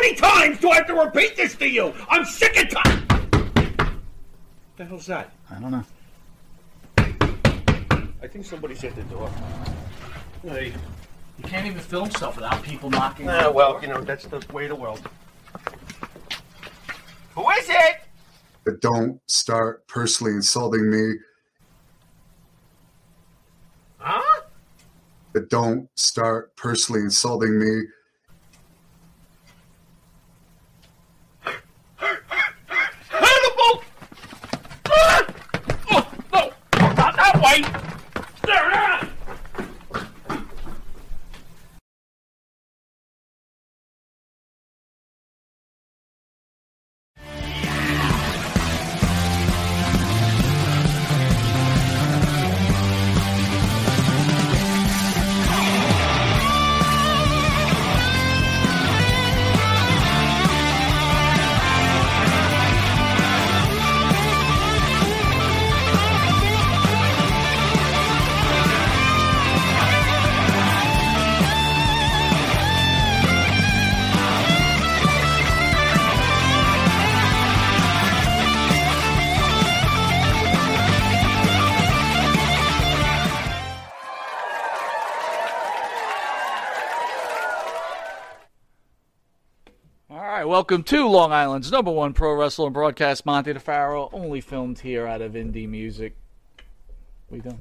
Many times do I have to repeat this to you? I'm sick of time. The hell's that? I don't know. I think somebody's at the door. Hey. You can't even film stuff without people knocking. Ah, well, you know, that's the way of the world. Who is it? but don't start personally insulting me. Huh? But don't start personally insulting me. Welcome to Long Island's number one pro wrestler and broadcast, Monty DeFaro, only filmed here out of Indie Music. We done.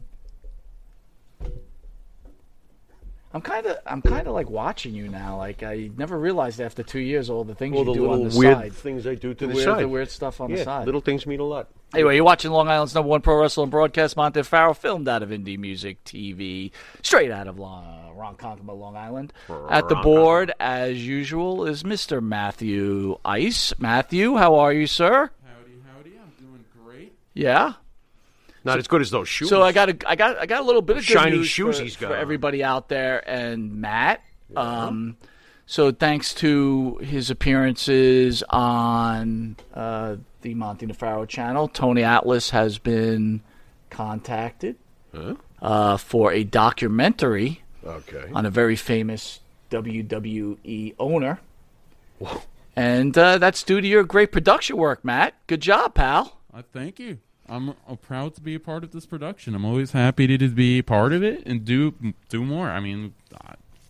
I'm kind of, I'm kind of like watching you now. Like I never realized after two years all the things All you the do on the weird side. things I do to the the weird, side. the weird stuff on yeah, the side. little things mean a lot. Anyway, you're watching Long Island's number one pro wrestler and broadcast, Monte Farrow, filmed out of Indie Music TV, straight out of Long, Ronkonkoma, Long Island. At the board, as usual, is Mr. Matthew Ice. Matthew, how are you, sir? Howdy, howdy. I'm doing great. Yeah. Not as good as those shoes. So I got a, I got, I got a little bit of good Shiny news shoes for, he's got for everybody out there, and Matt. Um, so thanks to his appearances on uh, the Monty Nefaro channel, Tony Atlas has been contacted uh, for a documentary Okay. on a very famous WWE owner. And uh, that's due to your great production work, Matt. Good job, pal. I thank you. I'm uh, proud to be a part of this production. I'm always happy to to be part of it and do do more. I mean,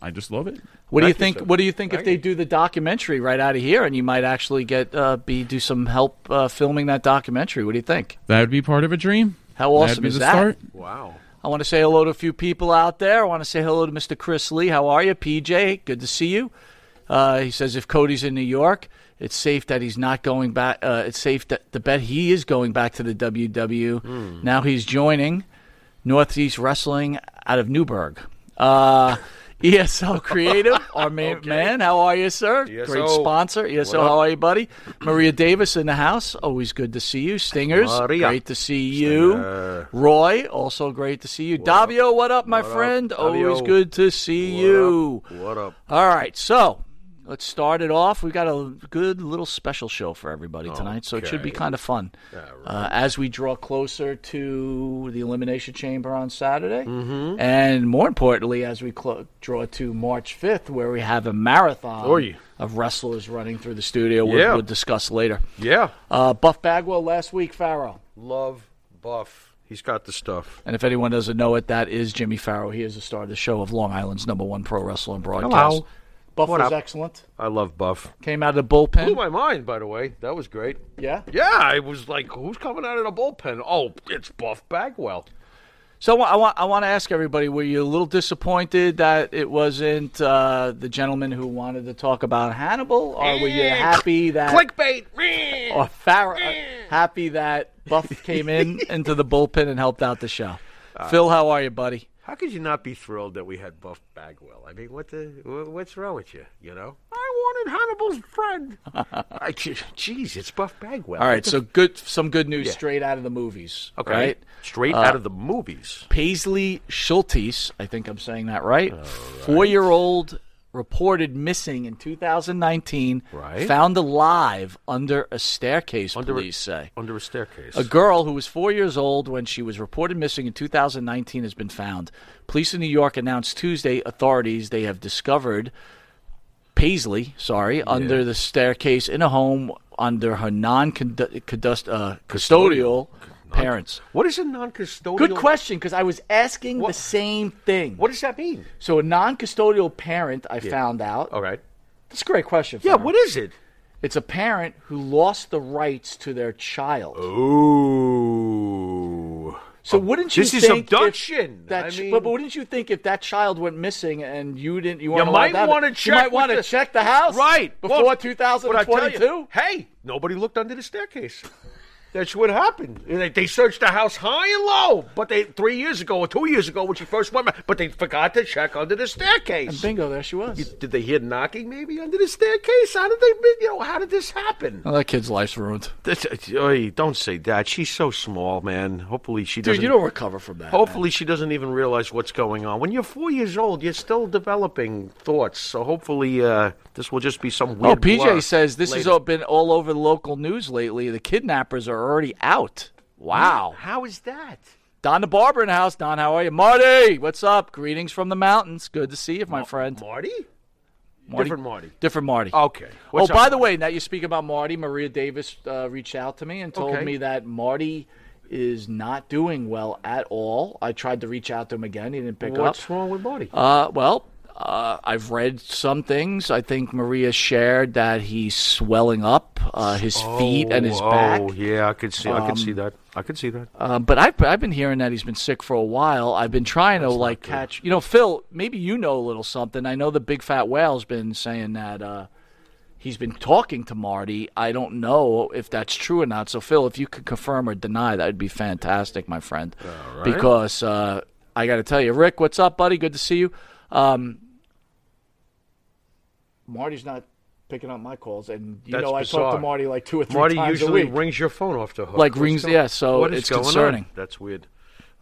I, I just love it. What do you think? sir. What do you think if they do the documentary right out of here, and you might actually get uh, be do some help uh, filming that documentary? What do you think? That would be part of a dream. How That'd awesome be is the that? start. Wow. I want to say hello to a few people out there. I want to say hello to Mr. Chris Lee. How are you, PJ? Good to see you. Uh, he says if Cody's in New York, it's safe that he's not going back. Uh, it's safe that the bet he is going back to the WW. Now he's joining Northeast Wrestling out of Newburgh. Uh, ESL Creative, our man, man, how are you, sir? Great sponsor. ESL, how are you, buddy? Maria Davis in the house. Always good to see you. Stingers, Maria. great to see you. Roy, also great to see you. Davio, what up, my What up, friend? Always good to see What you. up? What up? All right, so let's start it off. We've got a good little special show for everybody tonight, so it should be Okay. kind of fun. uh, as we draw closer to the Elimination Chamber on Saturday, Mm-hmm. and more importantly, as we clo- draw to March 5th, where we have a marathon Oy. of wrestlers running through the studio. We'll, Yeah. we'll discuss later. Yeah. Uh, Buff Bagwell last week, Farrell. Love Buff. He's got the stuff. And if anyone doesn't know it, that is Jimmy Farrow. He is the star of the show of Long Island's number one pro wrestler and broadcast. Hello. Buff What was up? excellent. I love Buff. Came out of the bullpen. Blew my mind, by the way. That was great. yeah. Yeah, I was like, who's coming out of the bullpen? Oh, it's Buff Bagwell. So I wa- I want I want to ask everybody: Were you a little disappointed that it wasn't uh, the gentleman who wanted to talk about Hannibal, or were you happy that Clickbait. or Farrah, uh, happy that Buff came in into the bullpen and helped out the show? Phil, how are you, buddy? How could you not be thrilled that we had Buff Bagwell? I mean, what the what's wrong with you? You know, I wanted Hannibal's friend. I, jeez, it's Buff Bagwell. All What right, the so good, some good news Yeah. straight out of the movies. Okay. right? Straight Uh, out of the movies. Paisley Shultis, I think I'm saying that right. Four-year-old reported missing in 2019. Right. Found alive under a staircase. Under a- police say. Under a staircase. A girl who was four years old when she was reported missing in 2019 has been found. Police in New York announced Tuesday authorities they have discovered Paisley, sorry, under the staircase in a home under her non-custodial parents. what is a non-custodial? Good question, because I was asking the same thing. What does that mean? So a non-custodial parent, I found out. All right. That's a great question. Yeah. What is it? It's a parent who lost the rights to their child. Ooh. So wouldn't you This is think if abduction. That I ch- mean- but, but wouldn't you think if that child went missing and you didn't, you, might want want to to check. You might with want to the- check the house, right before Well, 2022. I tell you, hey, nobody looked under the staircase. That's what happened. They, they searched the house high and low, but they three years ago or two years ago when she first went, but they forgot to check under the staircase. And bingo, there she was. Did they hear knocking maybe under the staircase? How did they? You know, how did this happen? Oh, that kid's life's ruined. This, oy, don't say that. She's so small, man. Hopefully she doesn't. Dude, you don't recover from that. Hopefully she doesn't even realize what's going on. When you're four years old, you're still developing thoughts. So hopefully uh, this will just be some Oh. PJ blur says this has later. all been all over the local news lately. The kidnappers are already out. Wow. How is that? Don the Barber in the house. Don, how are you? Marty, what's up? Greetings from the mountains. Good to see you, my friend. Marty? Marty? Different Marty. Different Marty. Okay. Oh, What's by up, the way, now you speak about Marty. Maria Davis uh, reached out to me and told Okay. me that Marty is not doing well at all. I tried to reach out to him again. He didn't pick up. What's wrong with Marty? Uh, well, uh, I've read some things. I think Maria shared that he's swelling up uh, his feet and his oh, back. Um, yeah, I could see. I could see that. I could see that. Uh, but I've I've been hearing that he's been sick for a while. I've been trying to like catch. You know, Phil, maybe you know a little something. I know the big fat whale's been saying that uh, he's been talking to Marty. I don't know if that's true or not. So Phil, if you could confirm or deny, that would be fantastic, my friend. Because uh, I got to tell you, Rick, what's up, buddy? Good to see you. Um, Marty's not picking up my calls, and you That's know I talk to Marty like two or three Marty times usually a week. rings your phone off the hook. Like What's rings- going- yeah, so what is it's going on? concerning. Hmm. That's weird.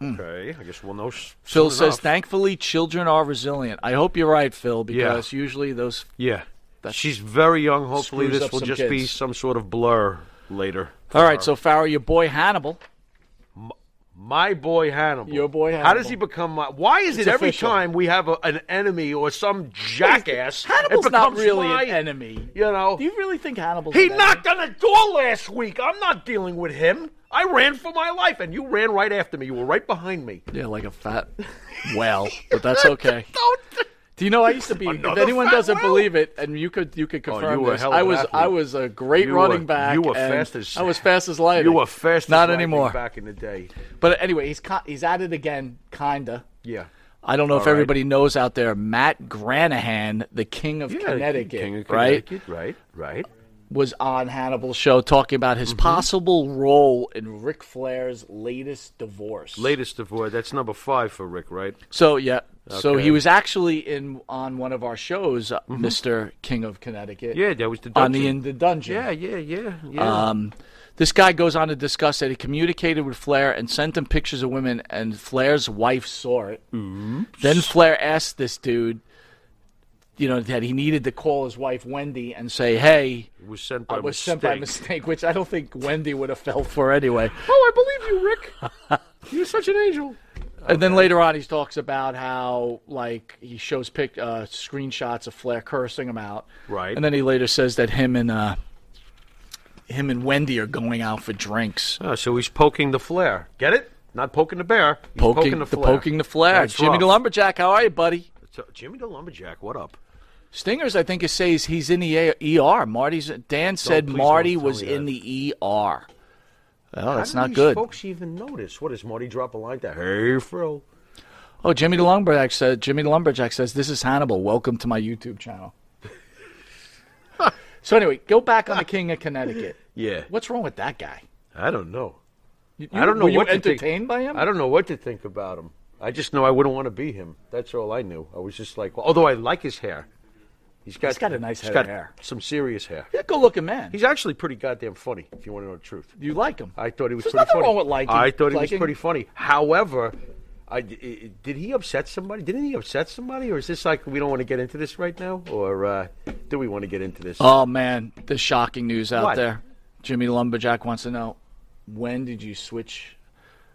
Okay, I guess we'll know. s- Phil soon says, enough. thankfully, children are resilient. I hope you're right, Phil, because usually those. Yeah, she's very young. Hopefully, screws this up will some just be kids. some sort of blur later. All right, so Farrell, your boy Hannibal. My boy Hannibal. Your boy Hannibal. How does he become my? Why is It's it every official. time we have a, an enemy or some jackass? Hannibal's it not becomes really my, an enemy. You know, Do you really think Hannibal's he an enemy? knocked on the door last week. I'm not dealing with him. I ran for my life, and you ran right after me. You were right behind me. Yeah, like a fat whale, but that's okay. Don't. Do you know I used to be? if anyone doesn't believe it, and you could you could Oh, confirm you this, I was athlete. I was a great You running were- back. you were and fast as- I was fast as lightning. You were fast. Not anymore. Back in the day. But anyway, he's he's at it again, kinda. Yeah. I don't know if All right. everybody knows out there. Matt Granahan, the king of Yeah, Connecticut, King of right, Right. Right. was on Hannibal's show talking about his Mm-hmm. possible role in Ric Flair's latest divorce. Latest divorce. That's number five for Ric, right? So yeah, so he was actually in on one of our shows, uh, Mr. King of Connecticut. Mm-hmm. Yeah, that was the on the dungeon. in the dungeon. Yeah, yeah, yeah, yeah. Um, this guy goes on to discuss that he communicated with Flair and sent him pictures of women, and Flair's wife saw it. Then Flair asked this dude, you know, that he needed to call his wife Wendy and say, "Hey, it was sent by I was mistake. sent by mistake," which I don't think Wendy would have felt for anyway. Oh, I believe you, Ric. You're such an angel. And then later on, he talks about how, like, he shows pic uh, screenshots of Flair cursing him out. Right. And then he later says that him and uh, him and Wendy are going out for drinks. Oh, so he's poking the flare. Get it? Not poking the bear. Poking, poking, the the flare. poking the flare. That's Jimmy rough. the lumberjack, how are you, buddy? So, Jimmy the lumberjack. What up? Stingers, I think it says he's in the A- ER. Marty's Dan said Marty was in that. the ER. Well, that's How do not good. Folks even notice. What does Marty drop a line to? Hey, Fro. Oh, Jimmy the lumberjack said. Jimmy the lumberjack says, "This is Hannibal. Welcome to my YouTube channel." so anyway, go back on the King of Connecticut. Yeah. What's wrong with that guy? I don't know. You- I don't know what to think. entertained by him? I don't know what to think about him. I just know I wouldn't want to be him. That's all I knew. I was just like, although I like his hair. He's got, He's got a nice he's head got of hair. Some serious hair. He's a good-looking man. He's actually pretty goddamn funny, if you want to know the truth. you like him? I thought he was There's pretty nothing funny. wrong with liking- I thought he liking. was pretty funny. However, I, i- did he upset somebody? Didn't he upset somebody? Or is this like we don't want to get into this right now? Or uh, do we want to get into this? Oh man, the shocking news out What? there. Jimmy lumberjack wants to know when did you switch?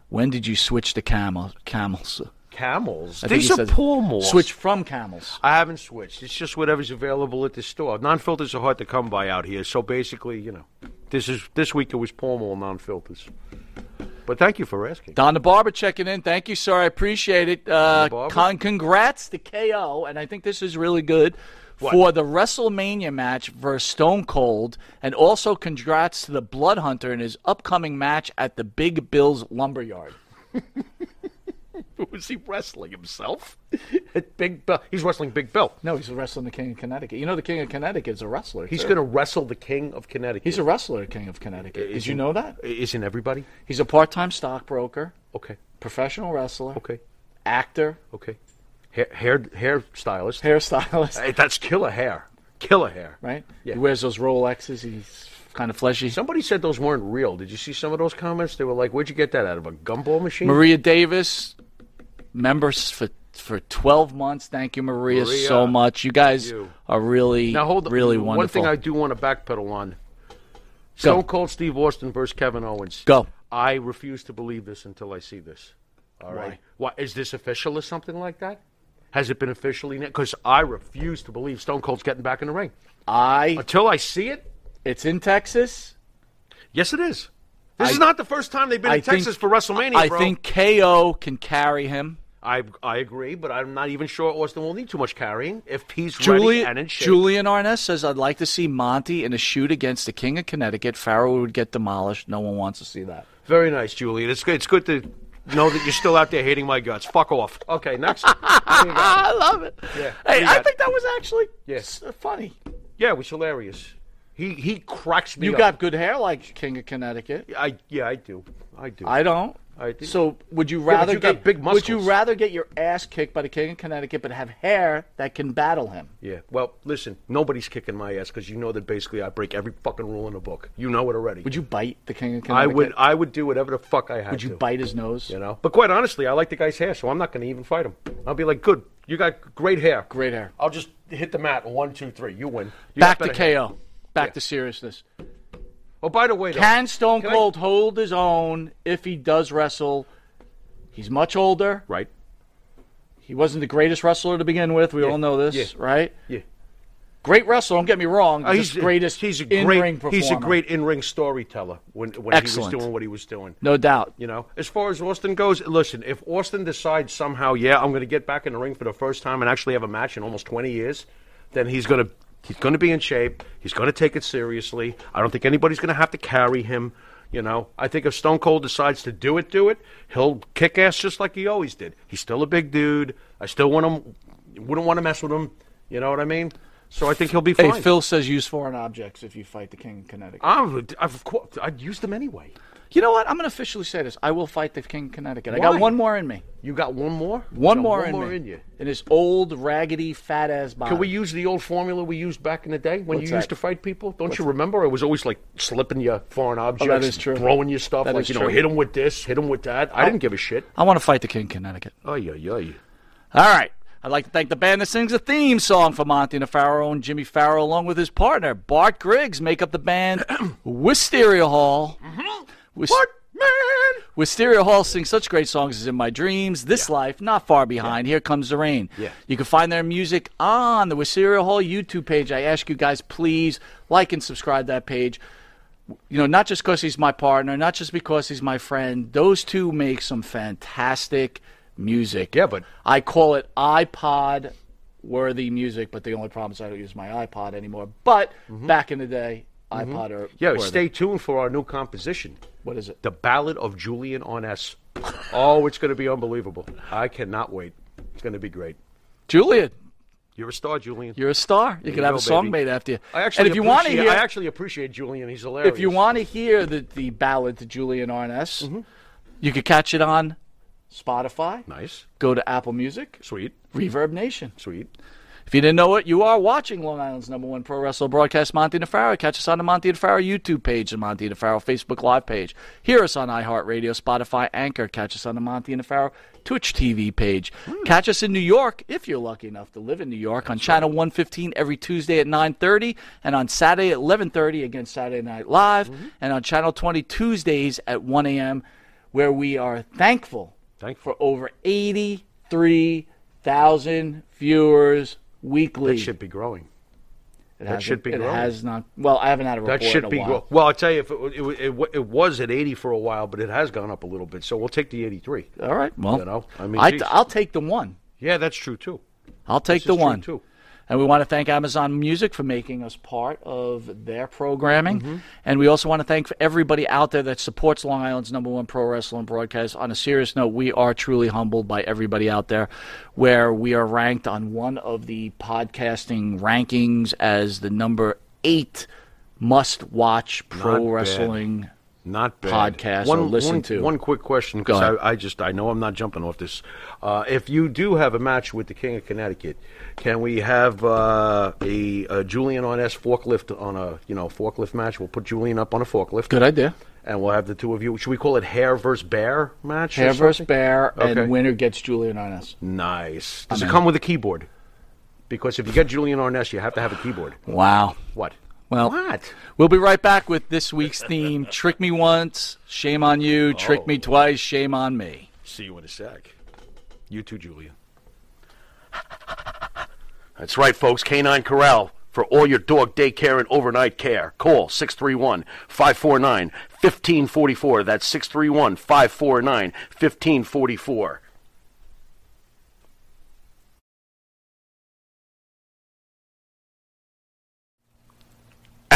When did you switch to camel camels? Camels. I think These he are said Pall Malls. Switch from camels. I haven't switched. It's just whatever's available at the store. Non-filters are hard to come by out here, so basically, you know, this is this week it was Pall Mall non-filters. But thank you for asking. Don the Barber checking in. Thank you, sir. I appreciate it. Uh, Barber? con- congrats to KO, and I think this is really good for the WrestleMania match versus Stone Cold, and also congrats to the Blood Hunter in his upcoming match at the Big Bill's Lumberyard. Was he wrestling himself? Big Bill. He's wrestling Big Bill. No, he's wrestling the King of Connecticut. You know, the King of Connecticut is a wrestler. He's too. going to wrestle the King of Connecticut. He's a wrestler, King of Connecticut. Uh, Did you know that? Isn't everybody? He's a part-time stockbroker, Okay. professional wrestler, Okay. actor, Okay. Hair hair, hair stylist. hairstylist. Hey, that's killer hair. Killer hair. Right? Yeah. He wears those Rolexes. He's kind of fleshy. Somebody said those weren't real. Did you see some of those comments? They were like, "Where'd you get that out of a gumball machine?" Maria Davis, members for for 12 months. Thank you, Maria, Maria, so much. You guys you. are really, Now hold on. really One thing I do want to backpedal on: Stone Cold Steve Austin versus Kevin Owens. Go. I refuse to believe this until I see this. All right. Why? Why is this official or something like that? Has it been officially? Because I refuse to believe Stone Cold's getting back in the ring I. until I see it. It's in Texas. Yes, it is. This I- is not the first time they've been I in Texas for WrestleMania, I bro. think KO can carry him. I I agree, but I'm not even sure Austin will need too much carrying if he's ready Julian, and in shape. Julian Arness says, I'd like to see Monty in a shoot against the King of Connecticut. Farrow would get demolished. No one wants to see that. Very nice, Julian. It's good. It's good to know that you're still out there hating my guts. Fuck off. Okay, next. What do you got? I love it. Yeah. Hey, I think that was actually Yeah. funny. yeah, it was hilarious. He he cracks me You up. got good hair like King of Connecticut. I yeah, I do. I do. I don't. I do. So would you but rather you got get big Would you muscles. rather get your ass kicked by the King of Connecticut, but have hair that can battle him? yeah. Well, listen. Nobody's kicking my ass because you know that basically I break every fucking rule in the book. You know it already. Would you bite the King of I Connecticut? would. I would do whatever the fuck I had Would you to. bite his nose? You know. But quite honestly, I like the guy's hair, so I'm not going to even fight him. I'll be like, good. You got great hair. Great hair. I'll just hit the mat. One, two, three. You win. You Back to better hair. KO. Back Yeah. to seriousness. Oh, by the way, though, Can Stone Can I- Cold hold his own if he does wrestle? He's much older. right? He wasn't the greatest wrestler to begin with. We Yeah. all know this, Yeah. right? Yeah. Great wrestler. Don't get me wrong. Uh, just greatest He's a great. performer. He's a great in-ring storyteller when when Excellent. he was doing what he was doing. No doubt. You know, as far as Austin goes, listen, if Austin decides somehow, yeah, I'm going to get back in the ring for the first time and actually have a match in almost 20 years, then he's going to he's going to be in shape. He's going to take it seriously. I don't think anybody's going to have to carry him. You know, I think if Stone Cold decides to do it, do it. He'll kick ass just like he always did. He's still a big dude. I still want him. Wouldn't want to mess with him. You know what I mean? So I think he'll be fine. Hey. Phil says use foreign objects if you fight the King of Connecticut. I'm, of course, I'd use them anyway. You know what? I'm going to officially say this. I will fight the King of Connecticut. I got Why? one more in me. You got one more? One more one in more me. in you. In this old, raggedy, fat ass body. Can we use the old formula we used back in the day when What's you used to fight people? Don't you remember? It was always like slipping your foreign objects, Oh, is true. throwing your stuff, That like is you know, true. hit them with this, hit them with that. I didn't give a shit. I want to fight the King of Connecticut. Oh yeah, yeah. All right. I'd like to thank the band that sings the theme song for Monty and Farrow and Jimmy Farrow, along with his partner Bart Griggs, make up the band Wisteria Hall. Mm-hmm. Wis- Man, Wisteria Hall sings such great songs as In My Dreams, This Life, Not Far Behind, Here Comes the Rain. Yeah. You can find their music on the Wisteria Hall YouTube page. I ask you guys, please like and subscribe that page. You know, not just because he's my partner, not just because he's my friend. Those two make some fantastic music. Yeah, but- I call it iPod worthy music, but the only problem is I don't use my iPod anymore. But mm-hmm. back in the day, mm-hmm. iPod or yeah. worthy. Stay tuned for our new composition, What is it? "The Ballad of Julian Arness." Oh, it's going to be unbelievable. I cannot wait. It's going to be great. Julian, You're a star, Julian. You're a star. You can you have go, a song baby. made after you. I actually and if you want to appreciate- hear, I actually appreciate Julian. He's hilarious. if you want to hear the the ballad to Julian Arness, Mm-hmm. you could catch it on Spotify. nice, Go to Apple Music, sweet, Reverb Nation. sweet. If you didn't know it, you are watching Long Island's number one pro wrestler broadcast, Monty DeFaro. Catch us on the Monty DeFaro YouTube page and Monty DeFaro Facebook Live page. Hear us on iHeartRadio, Spotify, Anchor. Catch us on the Monty DeFaro Twitch TV page. Hmm. Catch us in New York, if you're lucky enough to live in New York, on Channel 115 every Tuesday at 9.30 and on Saturday at 11.30 against Saturday Night Live mm-hmm. and on Channel 20 Tuesdays at 1 a.m., where we are thankful Thankful. for over 83,000 viewers weekly. That should be growing. It that should be It growing. has not. Well, I haven't had a report That should be growing. Well, I'll tell you, if it, it, it, it was at 80 for a while, but it has gone up a little bit. So we'll take the 83. All right. Well, You know, I mean, I, will take the one. Yeah, that's true too. I'll take This the one. too. And we want to thank Amazon Music for making us part of their programming. Mm-hmm. And we also want to thank everybody out there that supports Long Island's number one pro wrestling broadcast. On a serious note, we are truly humbled by everybody out there, where we are ranked on one of the podcasting rankings as the number eight must watch pro Not bad. Not bad. Podcast one, or listen one- to. One quick question, because I, I just I know I'm not jumping off this. Uh, if you do have a match with the King of Connecticut, can we have uh, a, a Julian Arness forklift on a you know forklift match? We'll put Julian up on a forklift. Good idea. And we'll have the two of you. Should we call it hair versus bear match? Hair versus bear, Okay. and winner gets Julian Arness. Nice. Does it come with a keyboard? Because if you get Julian Arness, you have to have a keyboard. Wow. What? Well, What? we'll be right back with this week's theme Trick Me Once, Shame on You. Trick Oh. Me Twice, Shame on Me. See you in a sec. You too, Julia. That's right, folks. Canine Corral for all your dog daycare and overnight care. Call 631 549 1544. That's 631 549 1544.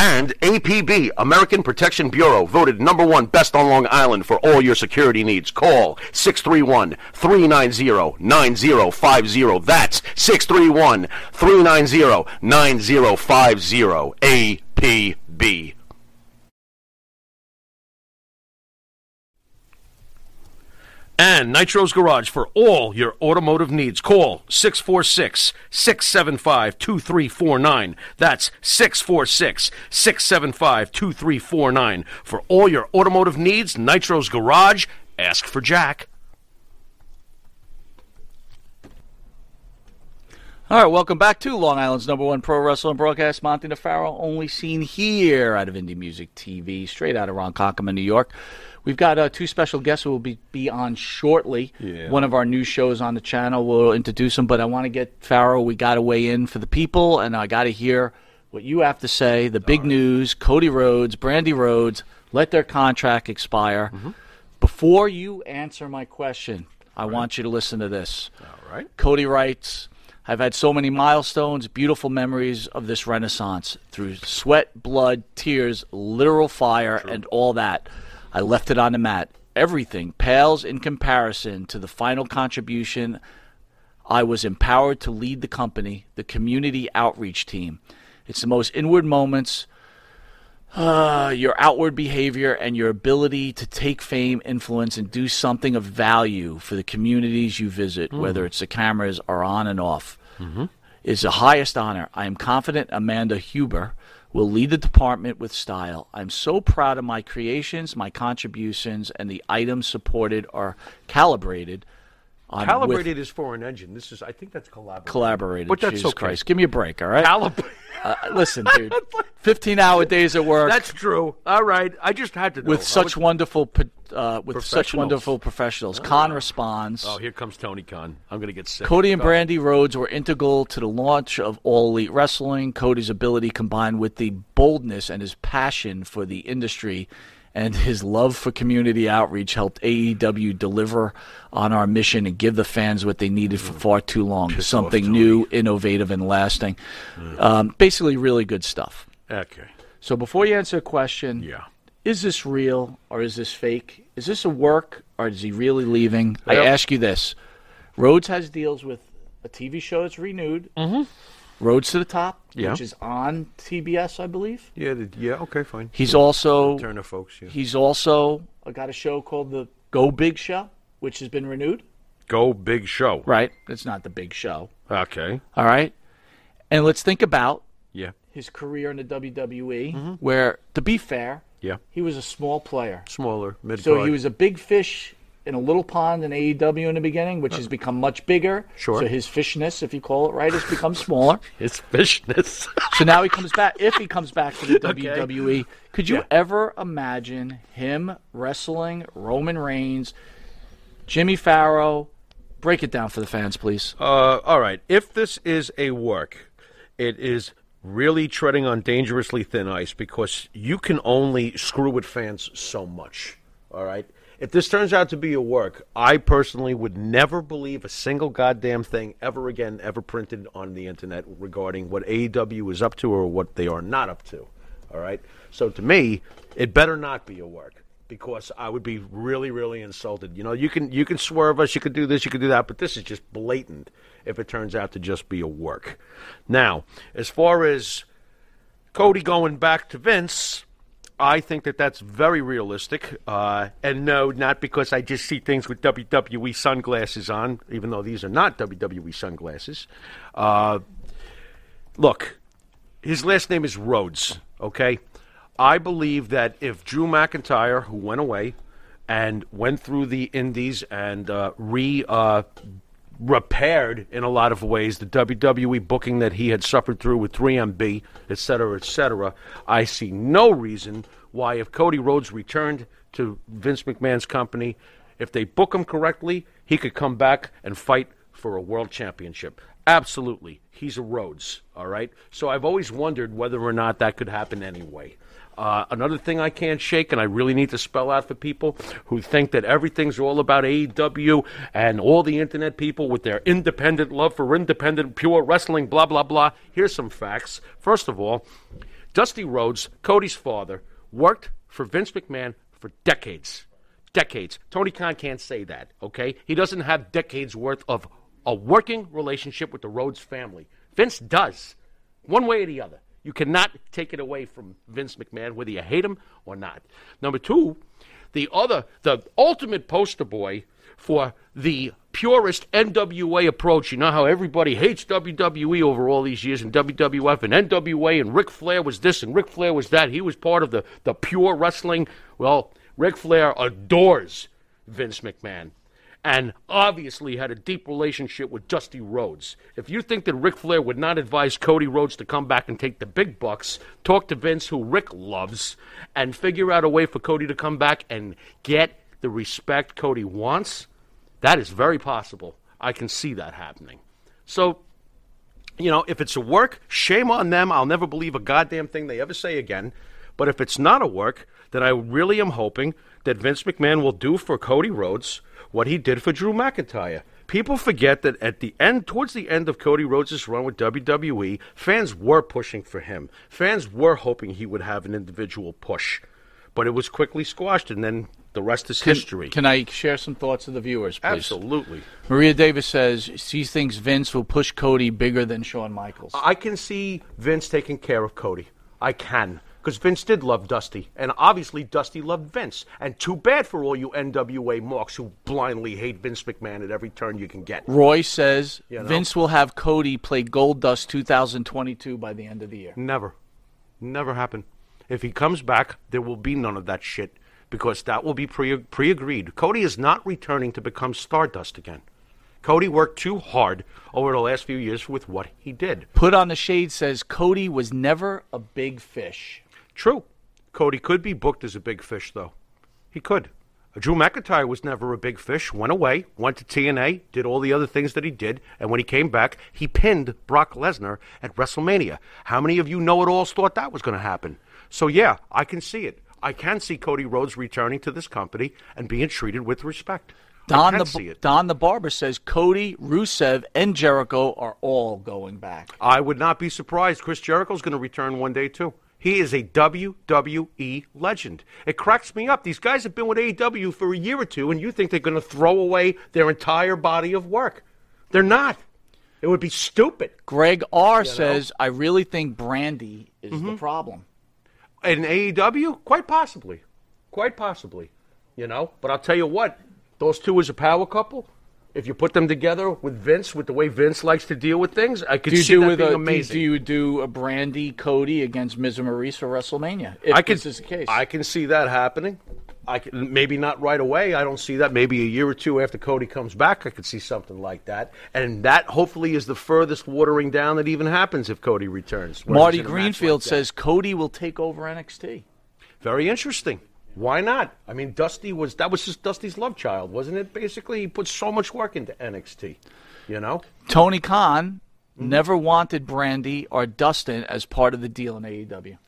And APB, American Protection Bureau, voted number one best on Long Island for all your security needs. Call 631 390 9050. That's 631 390 9050. APB. And Nitro's Garage for all your automotive needs. Call 646 675 2349. That's 646 675 2349. For all your automotive needs, Nitro's Garage. Ask for Jack. All right, welcome back to Long Island's number one pro wrestling broadcast. Monty DeFaro, only seen here out of Indie Music TV, straight out of Ronkonkoma, New York. We've got uh, two special guests who will be, be on shortly. Yeah. One of our new shows on the channel. We'll introduce them, but I want to get Farrell. We got to weigh in for the people, and I got to hear what you have to say. The big news: Cody Rhodes, Brandi Rhodes, let their contract expire. Mm-hmm. Before you answer my question, I want you to listen to this. All right. Cody writes, I've had so many milestones, beautiful memories of this renaissance through sweat, blood, tears, literal fire, and all that. I left it on the mat. Everything pales in comparison to the final contribution. I was empowered to lead the company, the community outreach team. It's the most inward moments uh, your outward behavior and your ability to take fame, influence, and do something of value for the communities you visit, whether it's the cameras are on and off, is the highest honor. I am confident Amanda Huber will lead the department with style. I'm so proud of my creations, my contributions, and the items supported are calibrated. Calibrated is for an engine. This is, I think that's collaborated. collaborated. But that's Jesus okay. Christ, give me a break, all right? Calib- Uh, listen, dude, 15 hour days at work. that's true. All right. I just had to know. with such was- wonderful pro- uh, with such wonderful professionals. Khan responds. Oh, here comes Tony Khan. I'm going to get sick. Cody and. Brandi Rhodes were integral to the launch of All Elite Wrestling. Cody's ability combined with the boldness and his passion for the industry and his love for community outreach helped AEW deliver on our mission and give the fans what they needed for far too long. Something Tony. new, innovative, and lasting. Um, basically, really good stuff. Okay. So before you answer a question, Yeah. Is this real or is this fake? Is this a work or is he really leaving? I ask you this: Rhodes has deals with a TV show that's renewed. Mm-hmm. Rhodes to the Top, Yeah. which is on TBS, I believe. Yeah. The, yeah. Okay. Fine. He's also Turner folks. Yeah. he's also got a show called the Go Big Show, which has been renewed. Go big show. Right, it's not the big show. Okay. All right, and let's think about Yeah. his career in the WWE, Mm-hmm. where, to be fair, Yeah. he was a small player. Smaller. Mid. So he was a big fish in a little pond in AEW in the beginning, which has become much bigger. Sure. So his fishness, if you call it right, has become smaller. his fishness. so now he comes back. If he comes back to the Okay. WWE, could you Yeah. ever imagine him wrestling Roman Reigns, Jimmy Farrow? Break it down for the fans, please. Uh, all right. If this is a work, it is really treading on dangerously thin ice because you can only screw with fans so much. All right. If this turns out to be a work, I personally would never believe a single goddamn thing ever again, ever printed on the internet regarding what AEW is up to or what they are not up to. All right. So to me, it better not be a work because I would be really, really insulted. You know, you can you can swerve us, you can do this, you can do that, but this is just blatant. If it turns out to just be a work. Now, as far as Cody going back to Vince, I think that that's very realistic. Uh, and no, not because I just see things with WWE sunglasses on, even though these are not WWE sunglasses. Uh, look, his last name is Rhodes, okay? I believe that if Drew McIntyre, who went away and went through the indies and uh, re uh, repaired in a lot of ways the WWE booking that he had suffered through with 3MB, et cetera, et cetera, I see no reason why, if Cody Rhodes returned to Vince McMahon's company, if they book him correctly, he could come back and fight for a world championship. Absolutely. He's a Rhodes, all right? So I've always wondered whether or not that could happen anyway. Uh, another thing I can't shake, and I really need to spell out for people who think that everything's all about AEW and all the internet people with their independent love for independent, pure wrestling, blah, blah, blah. Here's some facts. First of all, Dusty Rhodes, Cody's father, worked for Vince McMahon for decades. Decades. Tony Khan can't say that, okay? He doesn't have decades worth of a working relationship with the Rhodes family. Vince does, one way or the other. You cannot take it away from Vince McMahon, whether you hate him or not. Number two, the other, the ultimate poster boy for the purest NWA approach. You know how everybody hates WWE over all these years and WWF and NWA and Ric Flair was this and Ric Flair was that. He was part of the, the pure wrestling. Well, Ric Flair adores Vince McMahon. And obviously had a deep relationship with Dusty Rhodes. If you think that Ric Flair would not advise Cody Rhodes to come back and take the big bucks, talk to Vince, who Ric loves, and figure out a way for Cody to come back and get the respect Cody wants, that is very possible. I can see that happening. So, you know, if it's a work, shame on them. I'll never believe a goddamn thing they ever say again. But if it's not a work, then I really am hoping that Vince McMahon will do for Cody Rhodes what he did for Drew McIntyre. People forget that at the end, towards the end of Cody Rhodes' run with WWE, fans were pushing for him. Fans were hoping he would have an individual push. But it was quickly squashed, and then the rest is Can, history. can I share some thoughts with the viewers, please? Absolutely. Maria Davis says she thinks Vince will push Cody bigger than Shawn Michaels. I can see Vince taking care of Cody. I can. Because Vince did love Dusty. And obviously, Dusty loved Vince. And too bad for all you NWA marks who blindly hate Vince McMahon at every turn you can get. Roy says You know? Vince will have Cody play Goldust 2022 by the end of the year. Never. Never happen. If he comes back, there will be none of that shit. Because that will be pre pre agreed. Cody is not returning to become Stardust again. Cody worked too hard over the last few years with what he did. Put on the shade says Cody was never a big fish. True. Cody could be booked as a big fish, though. He could. Uh, Drew McIntyre was never a big fish, went away, went to TNA, did all the other things that he did, and when he came back, he pinned Brock Lesnar at WrestleMania. How many of you know it alls thought that was going to happen? So, yeah, I can see it. I can see Cody Rhodes returning to this company and being treated with respect. Don the. Don the barber says Cody, Rusev, and Jericho are all going back. I would not be surprised. Chris Jericho's going to return one day too. He is a WWE legend. It cracks me up. These guys have been with AEW for a year or two, and you think they're going to throw away their entire body of work. They're not. It would be stupid. Greg R says I really think Brandi is Mm-hmm. the problem. In AEW, quite possibly. Quite possibly. You know? But I'll tell you what, those two as a power couple, if you put them together with Vince, with the way Vince likes to deal with things, I could Do you see do that with being a, amazing. do you do a Brandi Cody against Miz and Maryse for WrestleMania? If I can, this is the case. I can see that happening. I can, maybe not right away. I don't see that. Maybe a year or two after Cody comes back, I could see something like that. And that hopefully is the furthest watering down that even happens if Cody returns. Marty he's in a match Greenfield like says Cody will take over NXT. very interesting. Why not? I mean, Dusty was that was just Dusty's love child, wasn't it? Basically, he put so much work into NXT. You know, Tony Khan Mm-hmm. never wanted Brandi or Dustin as part of the deal in AEW.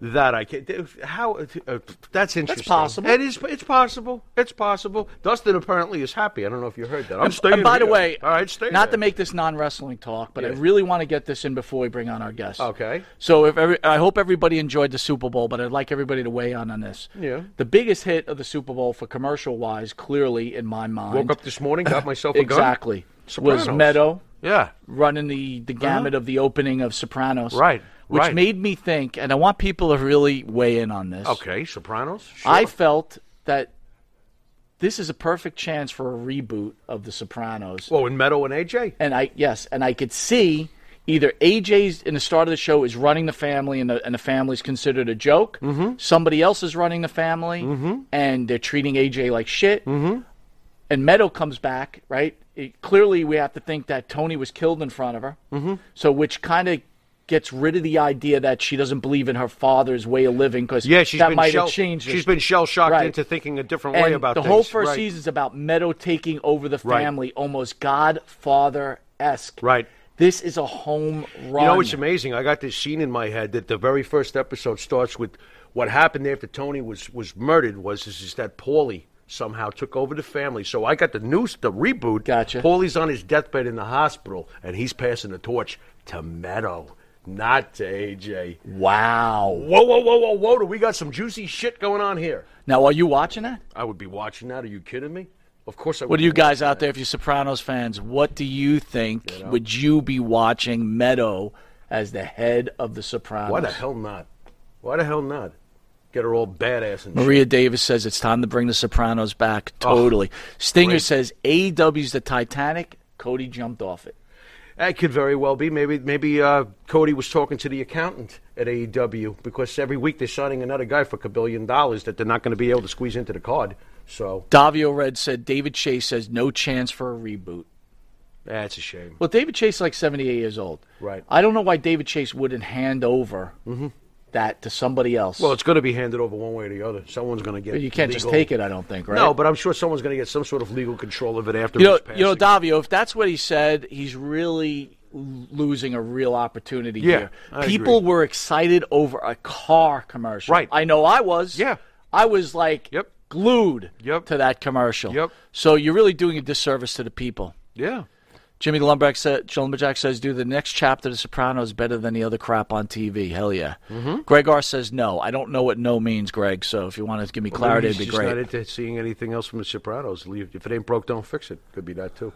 That I can't. How uh, that's interesting. That's possible. It is. It's possible. It's possible. Dustin apparently is happy. I don't know if you heard that. I'm staying. and by the way, all right, stay not there. to make this non-wrestling talk, but I really want to get this in before we bring on our guest. Okay. So if every, I hope everybody enjoyed the Super Bowl, but I'd like everybody to weigh on on this. Yeah. The biggest hit of the Super Bowl for commercial wise, clearly in my mind, Woke up this morning, got myself a gun. exactly was Meadow Yeah. running the the gamut of the opening of Sopranos, Uh-huh. Right, Which right. made me think, and I want people to really weigh in on this. Okay. Sopranos. Sure. I felt that this is a perfect chance for a reboot of The Sopranos. Oh, and Meadow and AJ. and I yes, and I could see either AJ's in the start of the show is running the family, and the and the family's considered a joke. Mm-hmm. Somebody else is running the family, mm-hmm. and they're treating AJ like shit. Mm-hmm. And Meadow comes back, right? It, clearly, we have to think that Tony was killed in front of her. Mm-hmm. So, which kind of gets rid of the idea that she doesn't believe in her father's way of living because Yeah, she's that might shell, have changed. her. She's been shell shocked Right. into thinking a different And way about the things. whole first right. is about Meadow taking over the Right. family, almost Godfather esque. Right. This is a home run. You know what's amazing? I got this scene in my head that the very first episode starts with what happened after Tony was was murdered was is, is that Paulie somehow took over the family. So I got the news, the reboot. Gotcha. Paulie's on his deathbed in the hospital, and he's passing the torch to Meadow, not to AJ. Wow. Whoa, whoa, whoa, whoa, whoa! Do we got some juicy shit going on here? Now, are you watching that? I would be watching that. Are you kidding me? Of course I would. What do you guys out that. there, if you're Sopranos fans, what do you think? Would you be watching Meadow as the head of the Sopranos? Why the hell not? Why the hell not? Get her all badass and shit. Maria Davis says it's time to bring the Sopranos back. Oh, totally. Stinger Oh, great. says AEW's the Titanic. Cody jumped off it. That could very well be. Maybe maybe uh, Cody was talking to the accountant at AEW because every week they're signing another guy for a billion dollars that they're not going to be able to squeeze into the card. So Davio Red said David Chase says no chance for a reboot. that's a shame. Well, David Chase is like 78 years old. Right. I don't know why David Chase wouldn't hand over that to somebody else. Well, it's going to be handed over one way or the other. Someone's going to get. But you can't just take it, I don't think, right? No, but I'm sure someone's going to get some sort of legal control of it after you know, his you know, passing. Davio, if that's what he said, he's really losing a real opportunity Yeah, here. I People agree. were excited over a car commercial. Right. I know I was. Yeah. I was like Yep. glued Yep. to that commercial. Yep. So you're really doing a disservice to the people. Yeah. Jimmy Lumberjack, said, Lumberjack says, "Do the next chapter of The Sopranos better than the other crap on TV?" Hell yeah. Mm-hmm. Greg R says no. I don't know what no means, Greg. So if you want to give me clarity, Maybe it'd be great. not into seeing anything else from The Sopranos. Leave- If it ain't broke, don't fix it. Could be that too.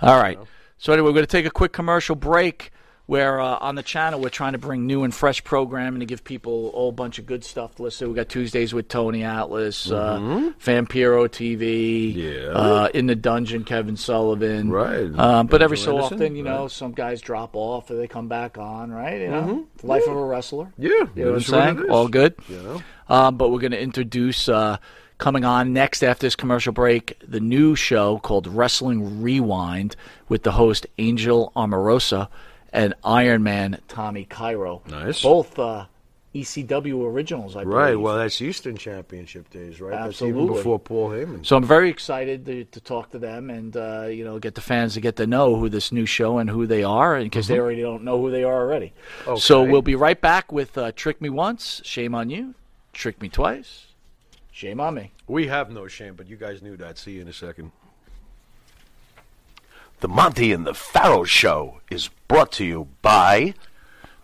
All right. So anyway, we're going to take a quick commercial break. Where uh, on the channel we're trying to bring new and fresh programming to give people a whole bunch of good stuff to listen. to. We got Tuesdays with Tony Atlas, uh, Vampiro TV, Mm-hmm. Yeah. uh, in the dungeon, Kevin Sullivan, Right. Um, but every so Anderson, often, you know, right. some guys drop off or they come back on, right? You know, the life of a wrestler. Mm-hmm. Yeah, you know what I'm that's what saying? All good. Know? Um, but we're going to introduce uh, coming on next after this commercial break the new show called Wrestling Rewind with the host Angel Amorosa and Iron Man Tommy Cairo. Nice. Both uh, ECW originals, I believe. Right. Well, that's Eastern Championship days, right? That's even before Paul Heyman. So I'm very excited to, to talk to them and uh, you know get the fans to get to know who this new show and who they are, and because they already don't know who they are already. So Mm-hmm. We'll be right back with uh, "Trick Me Once, Shame on You," "Trick Me Twice, Shame on Me." We have no shame, but you guys knew that. See you in a second. The Monty and the Pharaoh Show is brought to you by.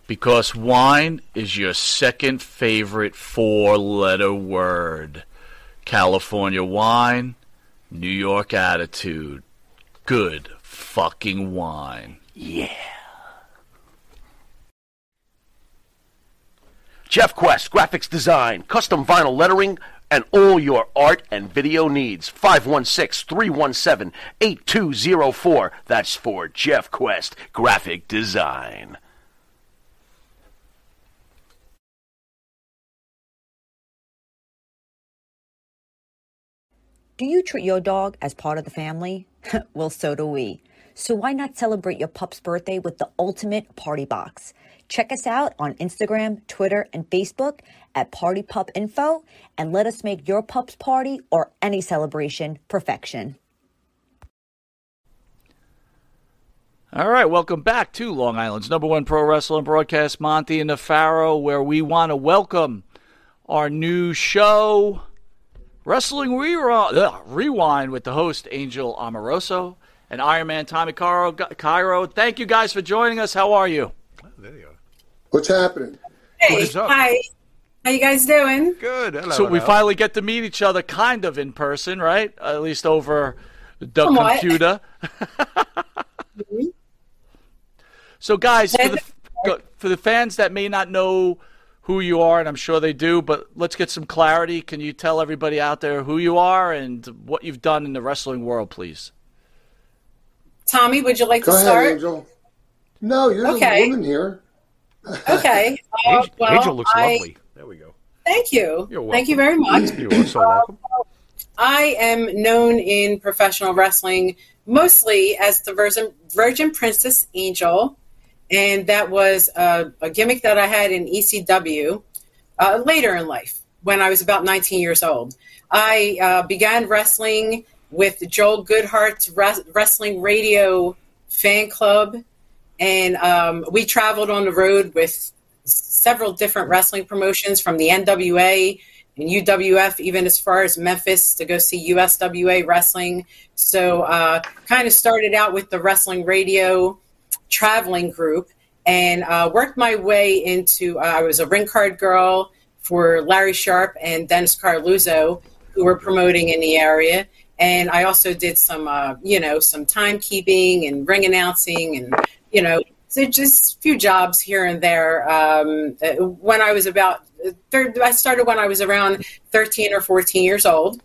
Because wine is your second favorite four letter word. California wine, New York attitude. Good fucking wine. Yeah. Jeff Quest, graphics design, custom vinyl lettering, and all your art and video needs. 516 317 8204. That's for Jeff Quest, graphic design. Do you treat your dog as part of the family? well, so do we. So why not celebrate your pup's birthday with the ultimate party box? Check us out on Instagram, Twitter, and Facebook at Party Pup Info and let us make your pup's party or any celebration perfection. All right, welcome back to Long Island's number one pro wrestling broadcast, Monty and Pharaoh, where we want to welcome our new show, Wrestling Rewind, Rewind with the host, Angel Amoroso, and Iron Man Tommy Cairo. Cairo. Thank you guys for joining us. How are you? What's happening? Hey, is up? hi. How you guys doing? Good. Hello. So we finally get to meet each other kind of in person, right? At least over the Somewhat. computer. so, guys, for the, for the fans that may not know who you are, and I'm sure they do, but let's get some clarity. Can you tell everybody out there who you are and what you've done in the wrestling world, please? Tommy, would you like Go to ahead, start? Angel. No, you're Okay. the woman here. Okay. Uh, Angel, well, Angel looks I- lovely. There we go. Thank you. You're Thank you very much. You are so welcome. I am known in professional wrestling mostly as the Virgin, Virgin Princess Angel, and that was a, a gimmick that I had in ECW uh, later in life when I was about 19 years old. I uh, began wrestling with Joel Goodhart's Wrestling Radio fan club, and um, we traveled on the road with several different wrestling promotions from the NWA and UWF, even as far as Memphis to go see USWA wrestling. So, uh, kind of started out with the Wrestling Radio traveling group and uh, worked my way into. Uh, I was a ring card girl for Larry Sharpe and Dennis Coralluzzo, who were promoting in the area. And I also did some, uh, you know, some timekeeping and ring announcing, and you know, so just a few jobs here and there. Um, uh, when I was about, third, I started when I was around thirteen or fourteen years old,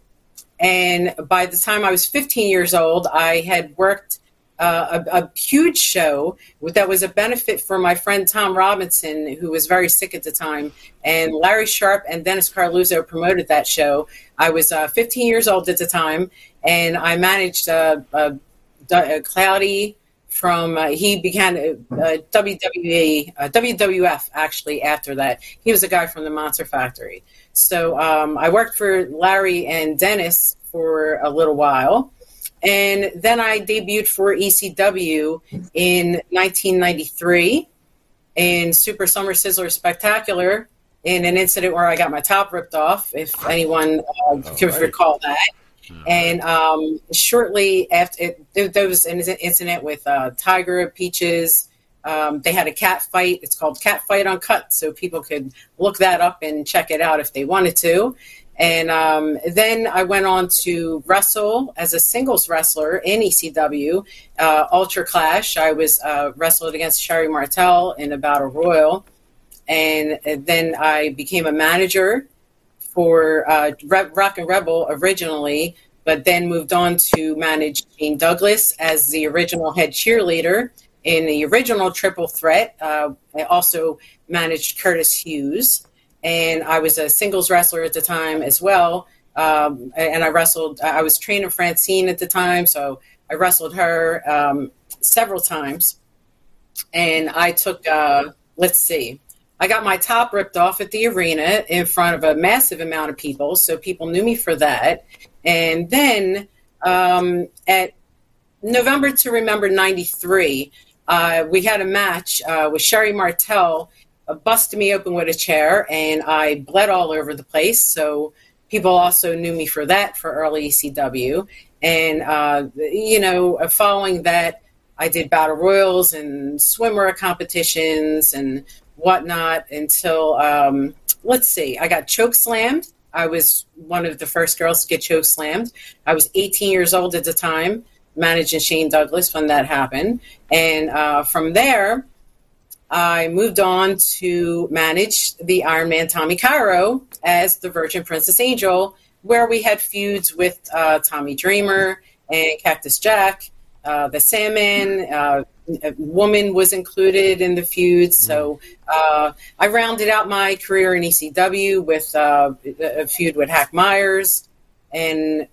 and by the time I was fifteen years old, I had worked uh, a, a huge show that was a benefit for my friend Tom Robinson, who was very sick at the time. And Larry Sharpe and Dennis Coralluzzo promoted that show. I was uh, 15 years old at the time, and I managed uh, Kloudi from uh, he began WWE WWF actually after that. He was a guy from the Monster Factory. So um, I worked for Larry and Dennis for a little while. And then I debuted for ECW in 1993 in Super Summer Sizzler Spectacular in an incident where I got my top ripped off, if anyone uh, can right. recall that. And um, shortly after, it, there, there was an incident with uh, Tiger, Peaches. Um, they had a cat fight. It's called Cat Fight Uncut, so people could look that up and check it out if they wanted to. And um, then I went on to wrestle as a singles wrestler in ECW, uh, Ultra Clash. I was uh, wrestled against Sherri Martel in a battle royal, and then I became a manager for uh, Re- Rockin' Rebel originally, but then moved on to manage Shane Douglas as the original head cheerleader in the original Triple Threat. Uh, I also managed Curtis Hughes, and I was a singles wrestler at the time as well. Um, and I wrestled. I was training Francine at the time, so I wrestled her um, several times. And I took, uh, let's see, I got my top ripped off at the arena in front of a massive amount of people, so people knew me for that. And then um, at November to Remember 93, uh, we had a match uh, with Sherry Martel, busted me open with a chair, and I bled all over the place. So people also knew me for that for early ECW. And, uh, you know, uh, following that, I did battle royals and swimmer competitions and whatnot until, um, let's see, I got choke slammed. I was one of the first girls to get choke slammed. I was 18 years old at the time, managing Shane Douglas when that happened. And uh, from there, I moved on to manage the Iron Man Tommy Cairo as the Virgin Princess Angel, where we had feuds with uh, Tommy Dreamer and Cactus Jack. Uh, the Sandman. uh, woman was included in the feuds, so uh, I rounded out my career in ECW with uh, a feud with Hack Meyers, and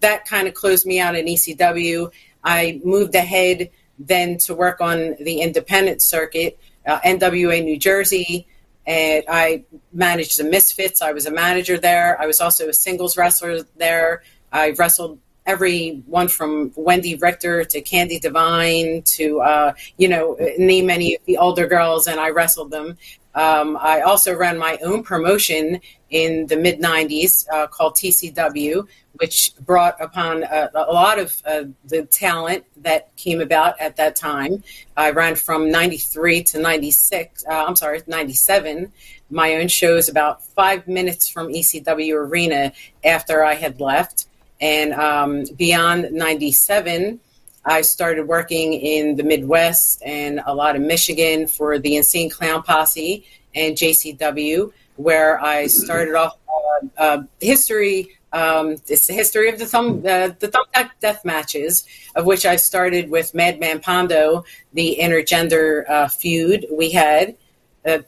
that kind of closed me out in ECW. I moved ahead then to work on the independent circuit, uh, NWA New Jersey, and I managed the Misfits. I was a manager there. I was also a singles wrestler there. I wrestled everyone from Wendi Richter to Candi Divine to, uh, you know, name any of the older girls, and I wrestled them. Um, I also ran my own promotion in the mid 90s uh, called TCW, which brought upon a, a lot of uh, the talent that came about at that time. I ran from 93 to 96, uh, I'm sorry, 97. My own shows about five minutes from ECW Arena after I had left. And um, beyond 97, I started working in the Midwest and a lot of Michigan for the Insane Clown Posse and JCW, where I started off uh, uh, history. Um, it's the history of the thumb, uh, the thumbtack death matches, of which I started with Madman Pondo, the intergender uh, feud we had uh,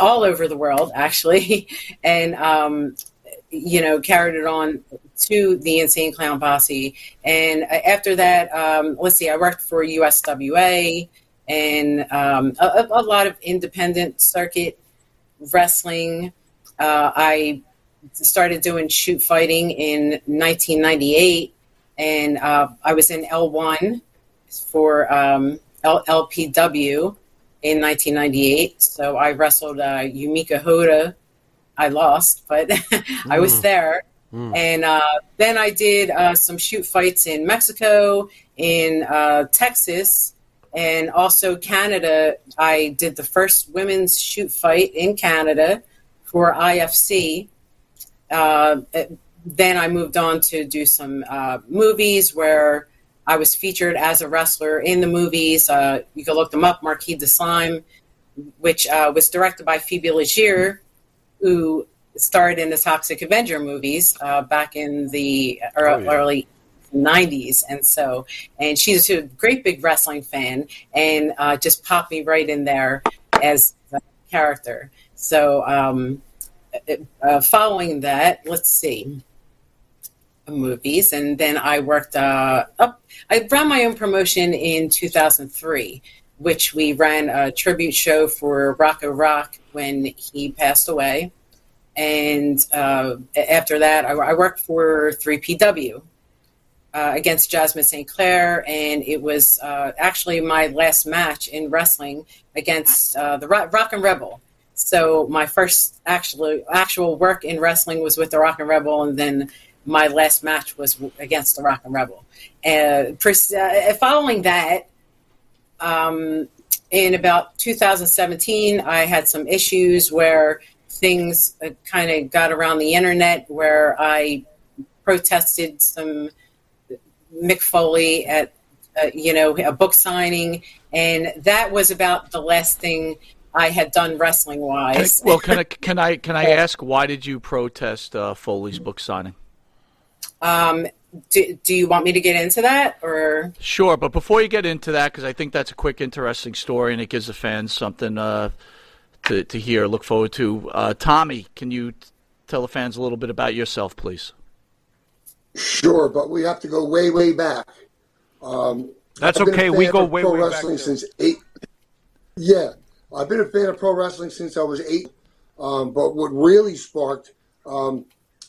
all over the world, actually, and um, you know carried it on to the Insane Clown Posse. And after that, um, let's see, I worked for USWA and um, a, a, lot of independent circuit wrestling. Uh, I started doing shoot fighting in 1998, and uh, I was in L1 for um, LPW in 1998. So I wrestled uh, Yumiko Hotta. I lost, but I was there. Mm. And uh, then I did uh, some shoot fights in Mexico, in uh, Texas, and also Canada. I did the first women's shoot fight in Canada for IFC. Uh, then I moved on to do some uh, movies where I was featured as a wrestler in the movies. Uh, you can look them up Marquis de Slime, which was directed by Phoebe Legere, who starred in the Toxic Avenger movies uh, back in the early, oh, yeah. early 90s and so and she's a great big wrestling fan and uh, just popped me right in there as the character. So um, uh, following that let's see movies. And then i worked uh, up i ran my own promotion in 2003 which we ran a tribute show for Rocco Rock when he passed away. And uh, after that, I, I, worked for 3PW uh, against Jasmine St. Clair, and it was uh, actually my last match in wrestling against uh, the Rockin' Rebel. So my first actual actual work in wrestling was with the Rockin' Rebel, and then my last match was against the Rockin' Rebel. And uh, following that, um, in about 2017, I had some issues where things uh, kind of got around the internet where I protested some Mick Foley at uh, you know a book signing, and that was about the last thing I had done wrestling wise. Well, can I can I can I ask why did you protest uh, Foley's book signing? Um, do, do you want me to get into that or? Sure but before you get into that because i think that's a quick interesting story and it gives the fans something uh, to, to hear look forward to. Uh, tommy can you t- tell the fans a little bit about yourself please? Sure but we have to go way way back. Um, that's okay we go way pro way wrestling back since eight yeah i've been a fan of pro wrestling since i was eight um, but what really sparked um,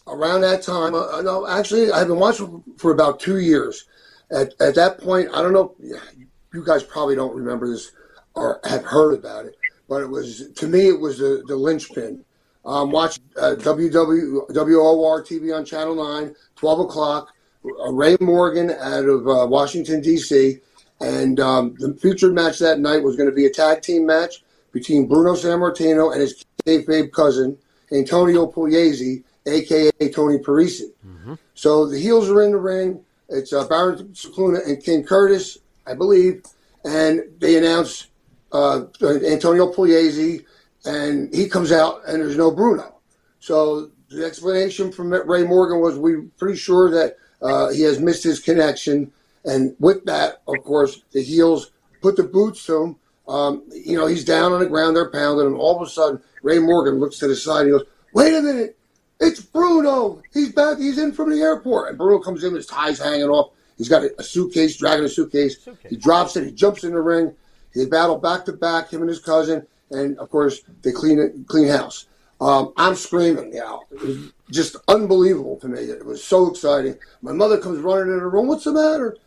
around that time, uh, no, actually, I've been watching for about two years. At, at that point, I don't know, you guys probably don't remember this or have heard about it, but it was, to me, it was the, the linchpin. Um, watch uh, TV on Channel 9, 12 o'clock, uh, Ray Morgan out of uh, Washington, D.C., and um, the featured match that night was going to be a tag team match between Bruno Sammartino and his kayfabe cousin, Antonio Pugliese, aka Tony Parisi. Mm-hmm. So the heels are in the ring. It's uh, Baron Scicluna and King Curtis, I believe, and they announce uh, Antonio Pugliese, and he comes out, and there's no Bruno. So the explanation from Ray Morgan was we're pretty sure that uh, he has missed his connection, and with that, of course, the heels put the boots to him. Um, you know, he's down on the ground, they're pounding him. All of a sudden, Ray Morgan looks to the side and he goes, Wait a minute, it's Bruno. He's back. He's in from the airport. And Bruno comes in, his tie's hanging off. He's got a, a suitcase, dragging a suitcase. suitcase. He drops it. He jumps in the ring. They battle back to back, him and his cousin. And of course, they clean it, clean house. Um, I'm screaming. Yeah, it was just unbelievable to me. It was so exciting. My mother comes running in the room. What's the matter?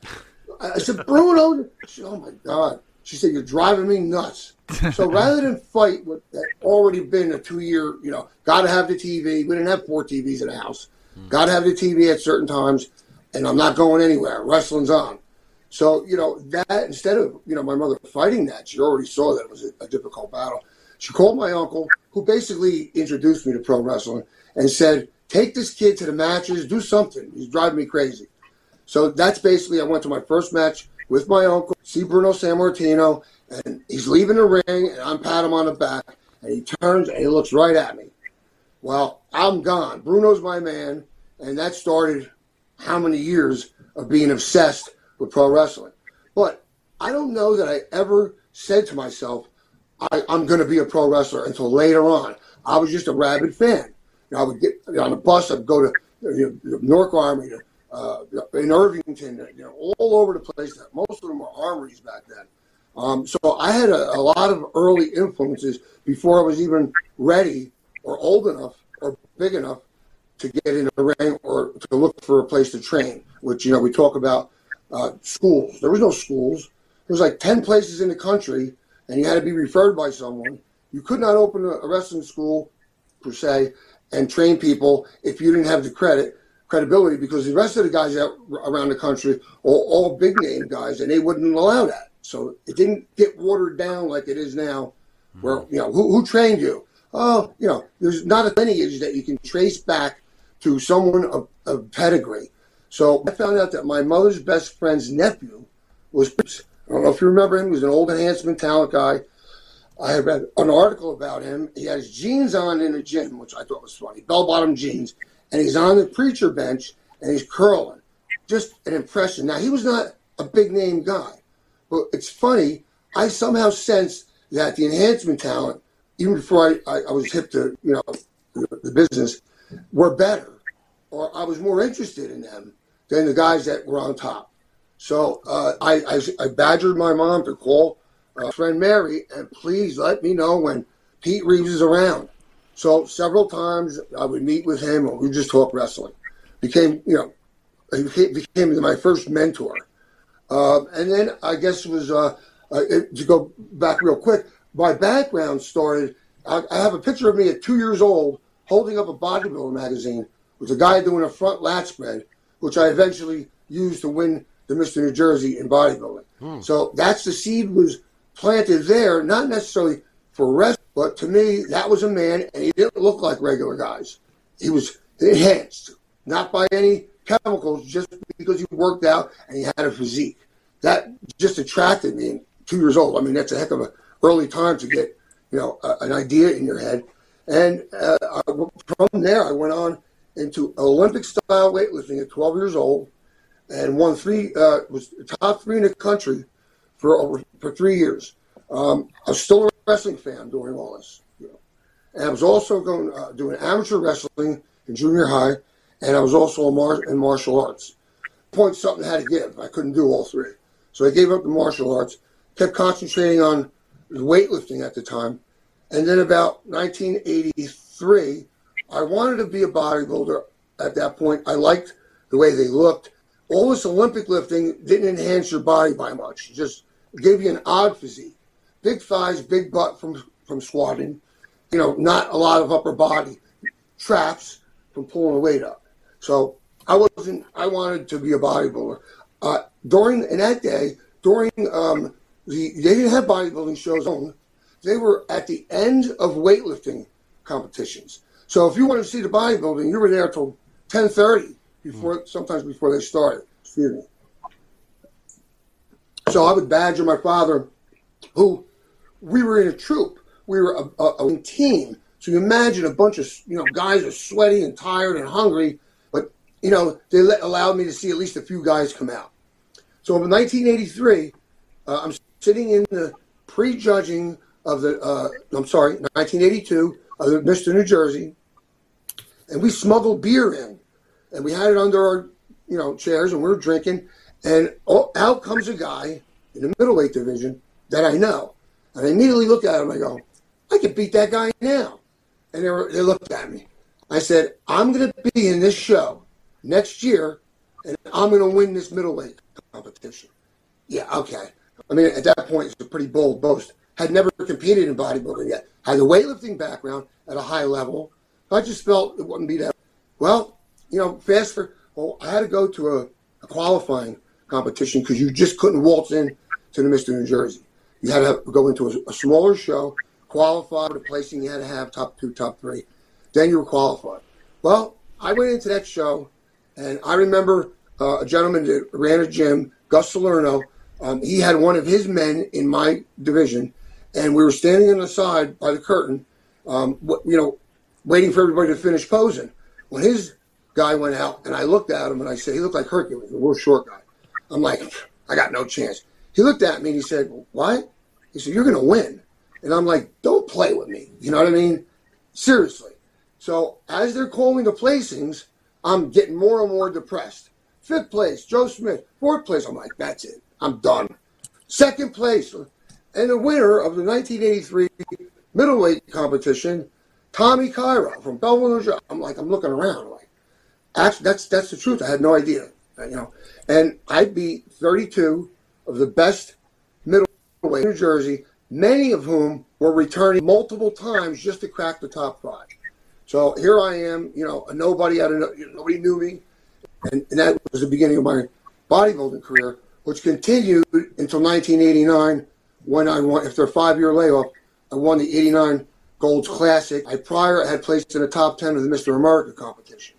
I said, Bruno. She, oh my God. She said, You're driving me nuts. So rather than fight what had already been a two year, you know, got to have the TV. We didn't have four TVs in the house. Mm. Got to have the TV at certain times, and I'm not going anywhere. Wrestling's on. So, you know, that instead of, you know, my mother fighting that, she already saw that it was a, a difficult battle. She called my uncle, who basically introduced me to pro wrestling, and said, Take this kid to the matches, do something. He's driving me crazy. So that's basically, I went to my first match with my uncle, see Bruno Sammartino, and he's leaving the ring, and I'm pat him on the back, and he turns and he looks right at me. Well, I'm gone. Bruno's my man, and that started how many years of being obsessed with pro wrestling. But I don't know that I ever said to myself, I, am going to be a pro wrestler until later on. I was just a rabid fan. You know, I would get on the bus, I'd go to you know, North Army, uh, in Irvington, you know, all over the place. Most of them were armories back then. Um, so I had a, a, lot of early influences before I was even ready or old enough or big enough to get in a ring or to look for a place to train. Which you know we talk about uh, schools. There was no schools. There was like ten places in the country, and you had to be referred by someone. You could not open a wrestling school per se and train people if you didn't have the credit credibility because the rest of the guys out around the country are all big name guys, and they wouldn't allow that. So it didn't get watered down like it is now, where mm-hmm. you know who, who trained you. Oh, you know, there's not a lineage that you can trace back to someone of, of pedigree. So I found out that my mother's best friend's nephew was. I don't know if you remember him. He was an old enhancement talent guy. I had read an article about him. He has jeans on in the gym, which I thought was funny, bell bottom jeans, and he's on the preacher bench and he's curling just an impression. Now he was not a big name guy, but it's funny. I somehow sensed that the enhancement talent, even before I, I, I was hip to you know the, the business, were better, or I was more interested in them than the guys that were on top. So uh, I, I, I badgered my mom to call uh, friend Mary and please let me know when Pete Reeves is around. So several times I would meet with him and we just talk wrestling. Became you know he became, became my first mentor. Uh, and then I guess it was uh, uh, it, to go back real quick. My background started. I, I have a picture of me at two years old holding up a bodybuilder magazine with a guy doing a front lat spread, which I eventually used to win the Mr. New Jersey in bodybuilding. Hmm. So that's the seed was planted there, not necessarily for rest, but to me that was a man, and he didn't look like regular guys. He was enhanced, not by any chemicals, just because he worked out and he had a physique. That just attracted me. And Two years old. I mean, that's a heck of a early time to get you know a, an idea in your head. And uh, I, from there, I went on into Olympic style weightlifting at 12 years old, and won three uh, was top three in the country for over for three years. Um, I was still a wrestling fan during all this, you know. and I was also going uh, doing amateur wrestling in junior high, and I was also mar- in martial arts. Point something had to give. I couldn't do all three, so I gave up the martial arts. Kept concentrating on weightlifting at the time, and then about 1983, I wanted to be a bodybuilder. At that point, I liked the way they looked. All this Olympic lifting didn't enhance your body by much. It just gave you an odd physique. Big thighs, big butt from from squatting. You know, not a lot of upper body traps from pulling the weight up. So I wasn't. I wanted to be a bodybuilder. Uh, during in that day, during um, the they didn't have bodybuilding shows on. They were at the end of weightlifting competitions. So if you wanted to see the bodybuilding, you were there till ten thirty before sometimes before they started. Excuse me. So I would badger my father, who we were in a troop. We were a, a, a team. So you imagine a bunch of you know guys are sweaty and tired and hungry, but you know they let, allowed me to see at least a few guys come out. So in 1983, uh, I'm sitting in the prejudging of the uh, I'm sorry 1982 of the Mr. New Jersey, and we smuggled beer in, and we had it under our you know chairs, and we were drinking, and oh, out comes a guy in the middleweight division that I know, and I immediately looked at him. I go, I could beat that guy now, and they were, they looked at me. I said, I'm going to be in this show next year, and I'm going to win this middleweight competition. Yeah, okay. I mean, at that point, it's a pretty bold boast. Had never competed in bodybuilding yet. Had a weightlifting background at a high level. I just felt it wouldn't be that. Well, you know, fast for. Well, I had to go to a, a qualifying competition because you just couldn't waltz in to the Mr. New Jersey. You had to go into a, a smaller show, qualify for the placing. You had to have top two, top three. Then you were qualified. Well, I went into that show, and I remember uh, a gentleman that ran a gym, Gus Salerno. Um, he had one of his men in my division, and we were standing on the side by the curtain, um, you know, waiting for everybody to finish posing. When his guy went out, and I looked at him, and I said, he looked like Hercules, a real short guy. I'm like, I got no chance. He looked at me and he said, What? He said, You're going to win. And I'm like, Don't play with me. You know what I mean? Seriously. So as they're calling the placings, I'm getting more and more depressed. Fifth place, Joe Smith. Fourth place, I'm like, That's it. I'm done. Second place, and the winner of the 1983 middleweight competition, Tommy Cairo from Belleville, New Jersey. I'm like, I'm looking around, like, actually, that's that's the truth. I had no idea, you know. And I beat 32 of the best middleweight in New Jersey, many of whom were returning multiple times just to crack the top five. So here I am, you know, a nobody. I don't nobody knew me, and, and that was the beginning of my bodybuilding career, which continued until 1989 when I won. After a five-year layoff, I won the '89 Golds Classic. I prior had placed in the top ten of the Mr. America competition.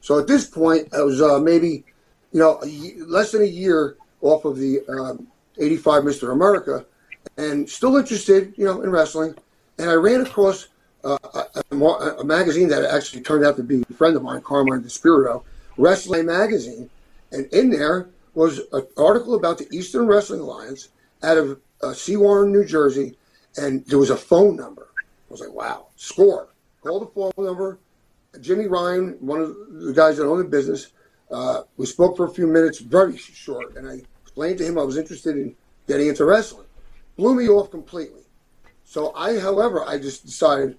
So at this point, I was uh, maybe, you know, less than a year off of the um, 85 Mr. America and still interested, you know, in wrestling. And I ran across uh, a, a, magazine that actually turned out to be a friend of mine, Carmine Despirito, Wrestling Magazine. And in there was an article about the Eastern Wrestling Alliance out of uh, New Jersey, and there was a phone number. I was like, wow, score. Call the phone number. Jimmy Ryan, one of the guys that owned the business, uh, we spoke for a few minutes, very short, and I explained to him I was interested in getting into wrestling. Blew me off completely. So I, however, I just decided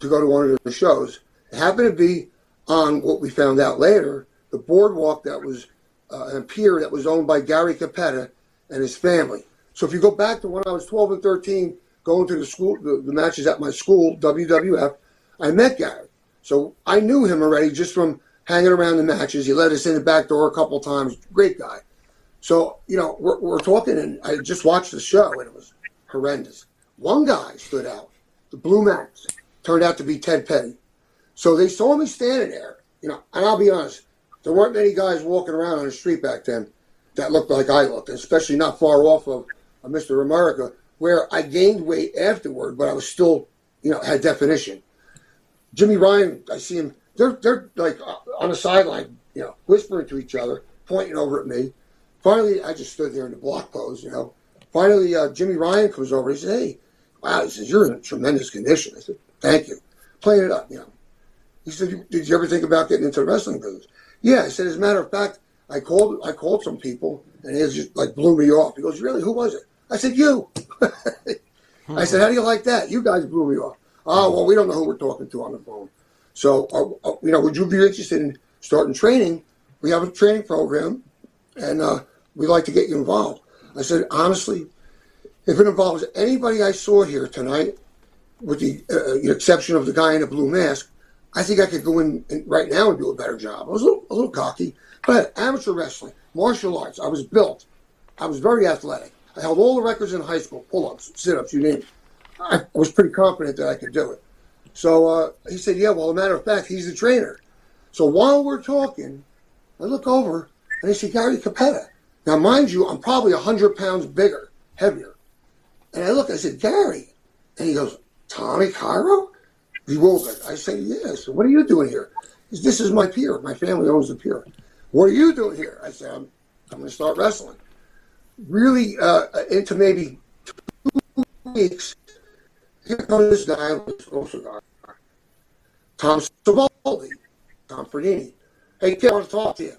to go to one of the shows. It happened to be on what we found out later, the boardwalk that was uh, a pier that was owned by Gary Cappetta and his family. So if you go back to when I was 12 and 13, going to the school, the, the matches at my school, WWF, I met Gary. So I knew him already just from hanging around the matches. He let us in the back door a couple times. Great guy. So, you know, we're, we're talking, and I just watched the show, and it was horrendous. One guy stood out, the Blue Max, turned out to be Ted Petty. So they saw me standing there, you know, and I'll be honest, there weren't many guys walking around on the street back then that looked like I looked, especially not far off of, Mr. America, where I gained weight afterward, but I was still, you know, had definition. Jimmy Ryan, I see him, they're, they're like uh, on the sideline, you know, whispering to each other, pointing over at me. Finally, I just stood there in the block pose, you know. Finally, uh, Jimmy Ryan comes over. He says, "Hey, wow," he says, "You're in tremendous condition." I said, "Thank you." Playing it up, you know. He said, "Did you ever think about getting into the wrestling business?" Yeah, I said. As a matter of fact, I called I called some people, and it just like blew me off. He goes, "Really? Who was it?" I said, "You." I said, "How do you like that? You guys blew me off." Oh well, we don't know who we're talking to on the phone. So, uh, uh, you know, would you be interested in starting training? We have a training program, and uh, we'd like to get you involved. I said, honestly, if it involves anybody I saw here tonight, with the, uh, the exception of the guy in the blue mask, I think I could go in, in right now and do a better job. I was a little, a little cocky, but amateur wrestling, martial arts, I was built. I was very athletic. I held all the records in high school, pull-ups, sit-ups, you name it. I was pretty confident that I could do it. So uh, he said, yeah, well, a matter of fact, he's the trainer. So while we're talking, I look over and I see Gary Cappetta. Now, mind you, I'm probably 100 pounds bigger, heavier. And I look, I said, Gary. And he goes, Tommy Cairo? Bewildered. I say, yes. What are you doing here? Says, this is my pier. My family owns the pier. What are you doing here? I said, I'm, I'm going to start wrestling. Really, uh, into maybe two weeks, here comes this guy with a cigar. Tom Savoldi, Tom Ferdini. Hey, kid, I want to talk to you.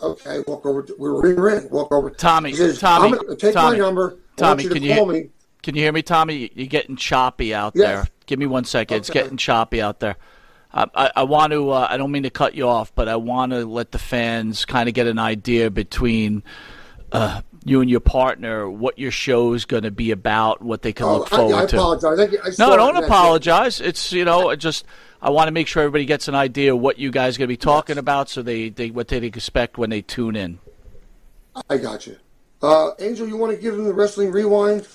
Okay, walk over. To, we were in ring. Walk over. Tommy, says, Tommy, take Tommy, my number. Tommy, you can you me. Can you hear me, Tommy? You're getting choppy out Yes. there. Give me one second. It's getting choppy out there. I, I, I want to. Uh, I don't mean to cut you off, but I want to let the fans kind of get an idea between uh, you and your partner what your show's going to be about, what they can Oh, look I, forward I to. apologize. I, I No, started don't that- apologize. It's you know, it just I want to make sure everybody gets an idea of what you guys are going to be talking about, so they, they what they expect when they tune in. I got you. Uh, Angel, you want to give them the wrestling rewind?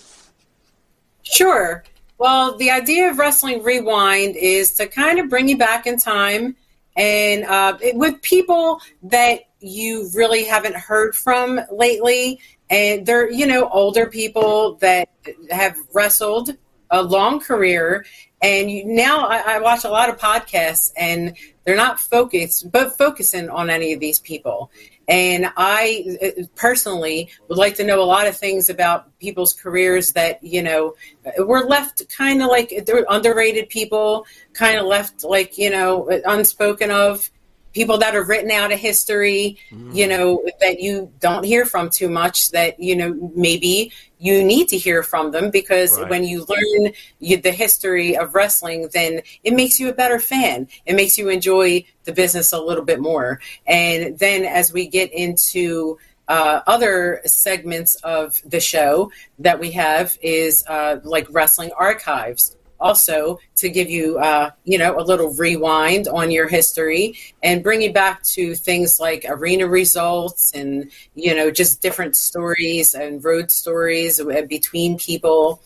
Sure. Well, the idea of Wrestling Rewind is to kind of bring you back in time and uh, it- with people that you really haven't heard from lately. And they're, you know, older people that have wrestled a long career. And you, now I, I watch a lot of podcasts and they're not focused, but focusing on any of these people. And I personally would like to know a lot of things about people's careers that, you know, were left kind of like they're underrated people, kind of left like, you know, unspoken of people that are written out of history, you know, that you don't hear from too much that, you know, maybe you need to hear from them because Right. when you learn you, the history of wrestling, then it makes you a better fan. It makes you enjoy the business a little bit more. And then as we get into uh, other segments of the show that we have is uh, like wrestling archives also to give you uh, you know a little rewind on your history and bring you back to things like arena results and you know just different stories and road stories between people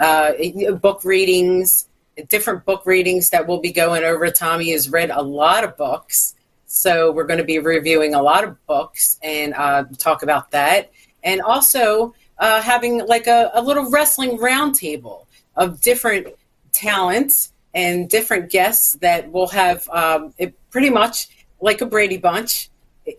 uh, book readings different book readings that we'll be going over. Tommy has read a lot of books so we're going to be reviewing a lot of books and uh, talk about that. And also uh, having like a, a little wrestling roundtable of different talents and different guests that will have um, pretty much like a Brady Bunch.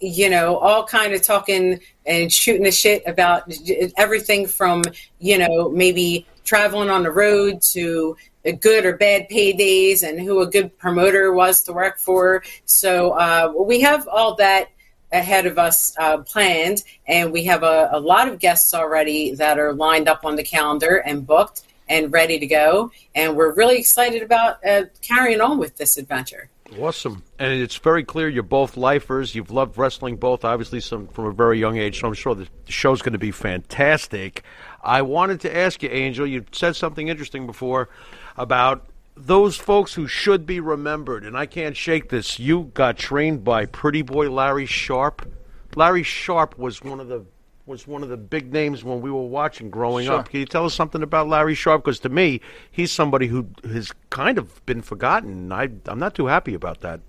you know, all kind of talking and shooting the shit about everything from, you know, maybe traveling on the road to good or bad paydays and who a good promoter was to work for. So uh, we have all that ahead of us uh, planned, and we have a, a lot of guests already that are lined up on the calendar and booked and ready to go. And we're really excited about uh, carrying on with this adventure. Awesome. And it's very clear you're both lifers. You've loved wrestling both, obviously, some, from a very young age. So I'm sure the show's going to be fantastic. I wanted to ask you, Angel, you said something interesting before about those folks who should be remembered. And I can't shake this. You got trained by Pretty Boy Larry Sharpe. Larry Sharpe was one of the was one of the big names when we were watching growing Sure. up. Can you tell us something about Larry Sharpe? Because to me, he's somebody who has kind of been forgotten. I, I'm not too happy about that.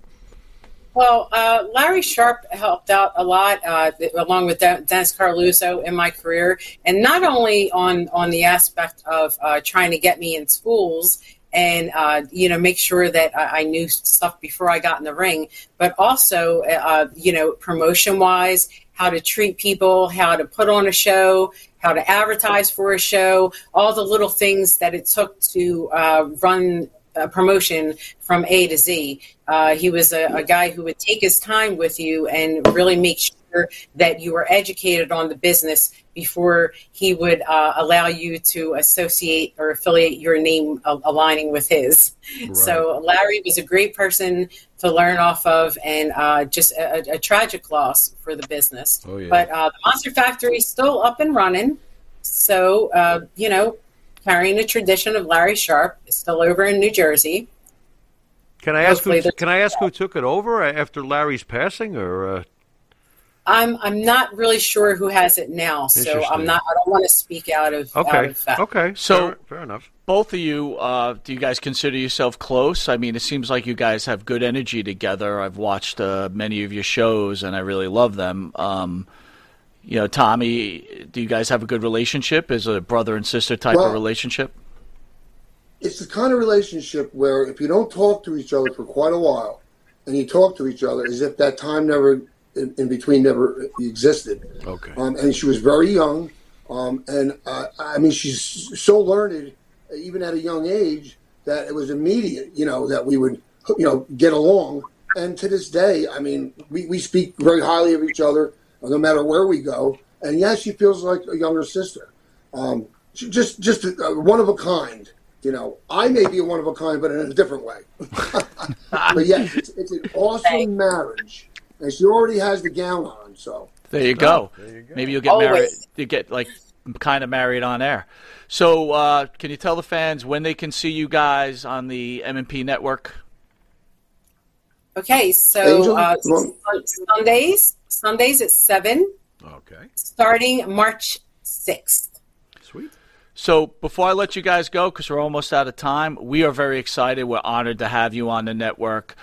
Well, uh, Larry Sharpe helped out a lot, uh, along with Dennis Coralluzzo in my career, and not only on on the aspect of uh, trying to get me in schools and uh, you know make sure that I, I knew stuff before I got in the ring, but also uh, you know promotion wise, how to treat people, how to put on a show, how to advertise for a show, all the little things that it took to uh, run a promotion from A to Z. Uh, he was a, a guy who would take his time with you and really make sure that you were educated on the business before he would uh, allow you to associate or affiliate your name uh, aligning with his. So Larry was a great person to learn off of, and uh, just a, a tragic loss for the business. Oh, yeah. But uh, the Monster Factory is still up and running. So uh, you know, carrying the tradition of Larry Sharpe is still over in New Jersey. Can I ask who, Hopefully Can I ask who took it over after Larry's passing, or uh, I'm I'm not really sure who has it now, so I'm not. I don't want to speak out of out okay, of fact. okay, So- fair, fair enough. Both of you, uh, do you guys consider yourself close? I mean, it seems like you guys have good energy together. I've watched uh, many of your shows, and I really love them. Um, you know, Tommy, do you guys have a good relationship? Is it a brother and sister type Well- of relationship? it's the kind of relationship where if you don't talk to each other for quite a while and you talk to each other as if that time never in, in between never existed. Okay. um, and she was very young um, and uh, i mean she's so learned even at a young age that it was immediate you know that we would you know get along. And to this day i mean we, we speak very highly of each other no matter where we go. And yes she feels like a younger sister. Um, she just just a, a one of a kind you know. I may be a one of a kind but in a different way. But yeah it's, it's an awesome marriage and she already has the gown on so There you go. Maybe you'll get Always. married. You get like kind of married on air. So, uh, can you tell the fans when they can see you guys on the M&P network? Okay, so Angel, uh, Sundays Sundays at seven, Okay, starting March sixth. sweet. So, before I let you guys go, because we're almost out of time, we are very excited. We're honored to have you on the network.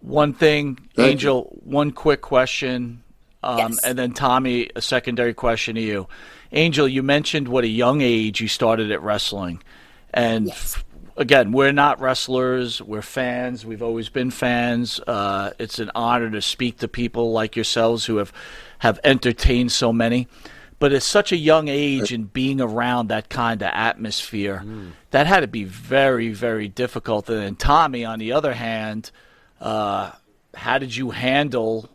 One thing, Thank Angel, one quick question, um, Yes. and then Tommy, a secondary question to you. Angel, you mentioned what a young age you started at wrestling, and Yes. again, we're not wrestlers. We're fans. We've always been fans. Uh, it's an honor to speak to people like yourselves who have have entertained so many. But at such a young age and being around that kind of atmosphere, that had to be very, very difficult. And then Tommy, on the other hand, uh, how did you handle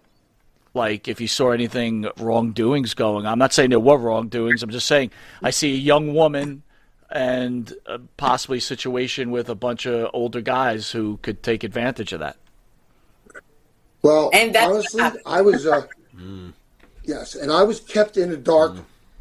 like if you saw anything wrongdoings going on. I'm not saying there were wrongdoings. I'm just saying I see a young woman and uh, possibly situation with a bunch of older guys who could take advantage of that. Well, And honestly. I was, uh, yes, and I was kept in the dark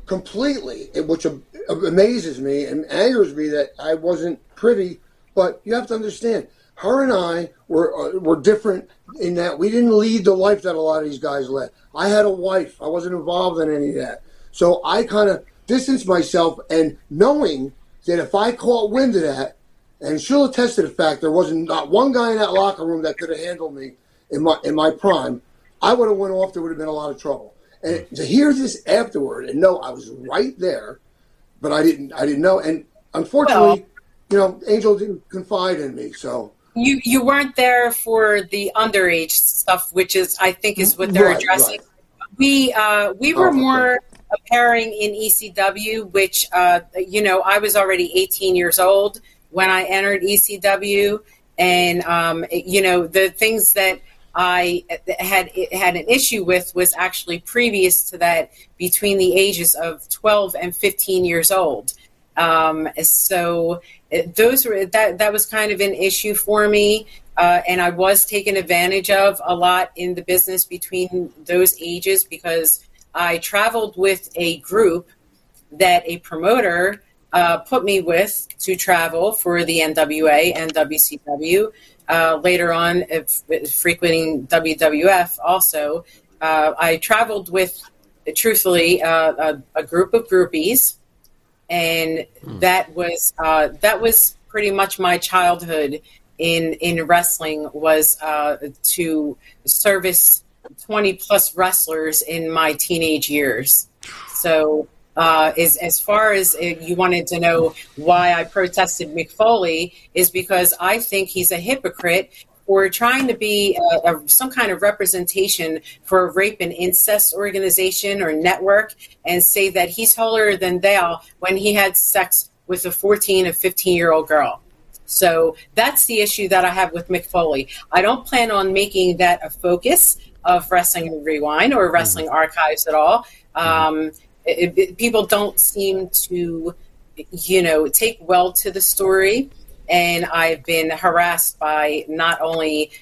completely, which amazes me and angers me that I wasn't privy. But you have to understand, her and I were uh, were different in that we didn't lead the life that a lot of these guys led. I had a wife; I wasn't involved in any of that, so I kind of distanced myself, and knowing that if I caught wind of that, and she'll attest to the fact there wasn't not one guy in that locker room that could have handled me in my in my prime. I would have went off. There would have been a lot of trouble. And to hear this afterward and know I was right there, but I didn't. I didn't know. And unfortunately, you know, Angel didn't confide in me. So you you weren't there for the underage stuff, which is I think is what they're Right, addressing. right. We uh, we were Oh, okay. more appearing in ECW, which uh, you know I was already 18 years old when I entered ECW, and um, you know the things that I had had an issue with was actually previous to that, between the ages of 12 and 15 years old. Um, so those were that that was kind of an issue for me, uh, and I was taken advantage of a lot in the business between those ages because I traveled with a group that a promoter uh, put me with to travel for the NWA and WCW. Uh, later on, if, frequenting WWF also, uh, I traveled with, truthfully, uh, a, a group of groupies and that was uh, that was pretty much my childhood in in wrestling was uh, to service 20 plus wrestlers in my teenage years. So uh, as, as far as you wanted to know why I protested Mick Foley is because I think he's a hypocrite for trying to be a, a, some kind of representation for a rape and incest organization or network and say that he's holier than thou when he had sex with a 14 or 15 year old girl. So that's the issue that I have with Mick Foley. I don't plan on making that a focus of Wrestling Rewind or Wrestling Archives at all. Um, it, it, people don't seem to, you know, take well to the story. And I've been harassed by not only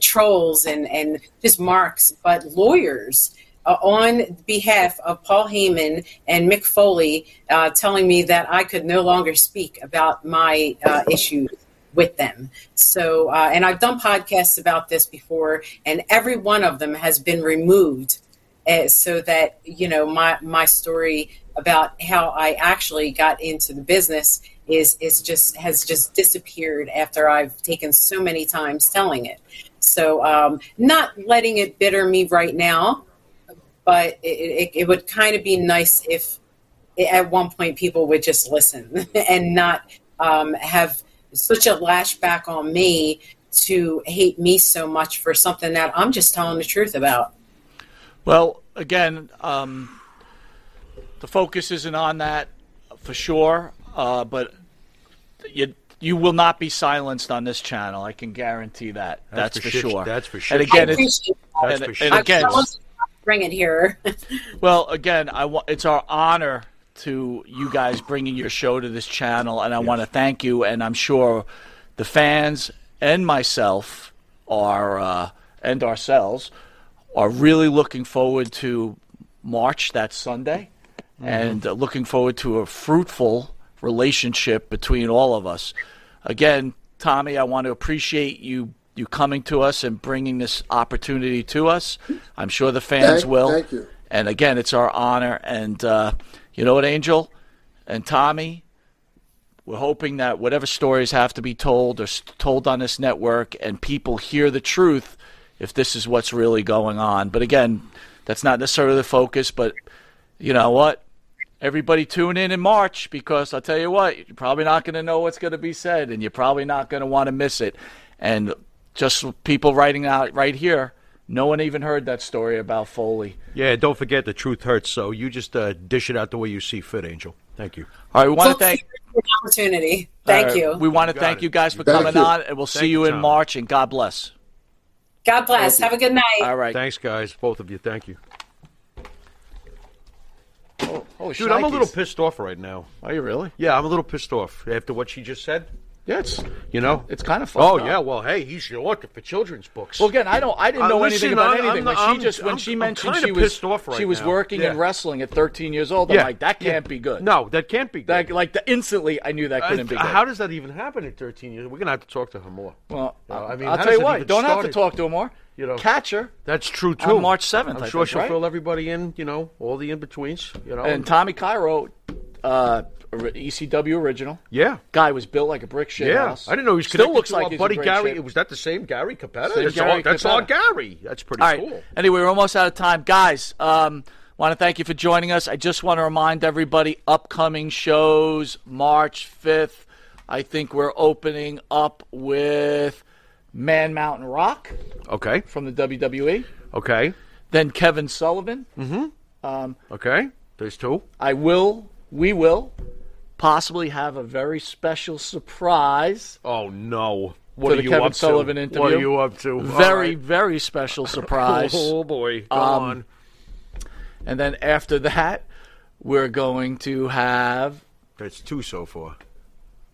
trolls and, and just marks, but lawyers uh, on behalf of Paul Heyman and Mick Foley, uh, telling me that I could no longer speak about my uh, issues with them. So, uh, and I've done podcasts about this before, and every one of them has been removed, uh, so that you know my my story about how I actually got into the business is is just has just disappeared after I've taken so many times telling it. So, um, not letting it bitter me right now but it, it, it would kind of be nice if at one point people would just listen and not um, have such a lashback on me to hate me so much for something that I'm just telling the truth about. Well, again, um, the focus isn't on that for sure, uh, but you you will not be silenced on this channel. I can guarantee that. That's, That's for, for shit. sure. That's for sure. And again, I it's, appreciate that. That's and, sure. and again, I want to bring it here. Well, again, I wa- it's our honor to you guys bringing your show to this channel, and I want to thank you. And I'm sure the fans and myself are uh, and ourselves are really looking forward to March that Sunday, and uh, looking forward to a fruitful relationship between all of us. Again, Tommy, I want to appreciate you you coming to us and bringing this opportunity to us. I'm sure the fans Thank- will. thank you. And again, it's our honor. And uh, you know what, Angel and Tommy, we're hoping that whatever stories have to be told are told on this network, and people hear the truth if this is what's really going on. But again, that's not necessarily the focus. But you know what? Everybody tune in in March because I'll tell you what, you're probably not going to know what's going to be said, and you're probably not going to want to miss it. And just people writing out right here, no one even heard that story about Foley. Yeah, don't forget the truth hurts. So you just uh, dish it out the way you see fit, Angel. Thank you. All right, we want to So thank. for the opportunity. Thank All right, you. We want to got thank it. you guys for Thank coming you. on, and we'll see Thank you you, in Tom. March. And God bless. God bless. Have a good night. All right, Thanks, guys. Both of you. Thank you. Holy Dude, I'm a little pissed off right now. Are you really? Yeah, I'm a little pissed off after what she just said. Yeah, it's You know? it's kind of fucked Oh, up. yeah. Well, hey, he's looking for children's books. Well, again, I don't. I didn't Uh, know listen, anything about I'm- anything. I'm- when I'm- she just when she mentioned she was off right she was now. working in Yeah. wrestling at 13 years old. yeah. I'm like, that can't be good. No, that can't be good. That, like the, instantly, I knew that couldn't be good. how does that even happen at 13 years? We're going to have to talk to her more. well, You know, I mean, I'll tell you what. Don't have to talk to her more. You know. catch her. That's true, On too. March 7th, I'm I sure think, she'll right? fill everybody in, you know, all the in-betweens, you know. And Tommy Cairo, uh, ECW original. yeah. Guy was built like a brick shit Yeah, house. I didn't know he was Still looks like our he's a buddy Gary. shit. Was that the same Gary Cappetta? Same that's Gary all, that's all Gary. That's pretty All right. cool. Anyway, we're almost out of time, guys. Um, want to thank you for joining us. I just want to remind everybody: upcoming shows, March fifth. I think we're opening up with Man Mountain Rock Okay. from the WWE. Okay. Then Kevin Sullivan. Okay. There's two. I will, we will possibly have a very special surprise. Oh no. What the are you Kevin up Sullivan to? interview. What are you up to? All Very, right. very special surprise. Oh boy. Go Um, on. And then after that, we're going to have That's two so far.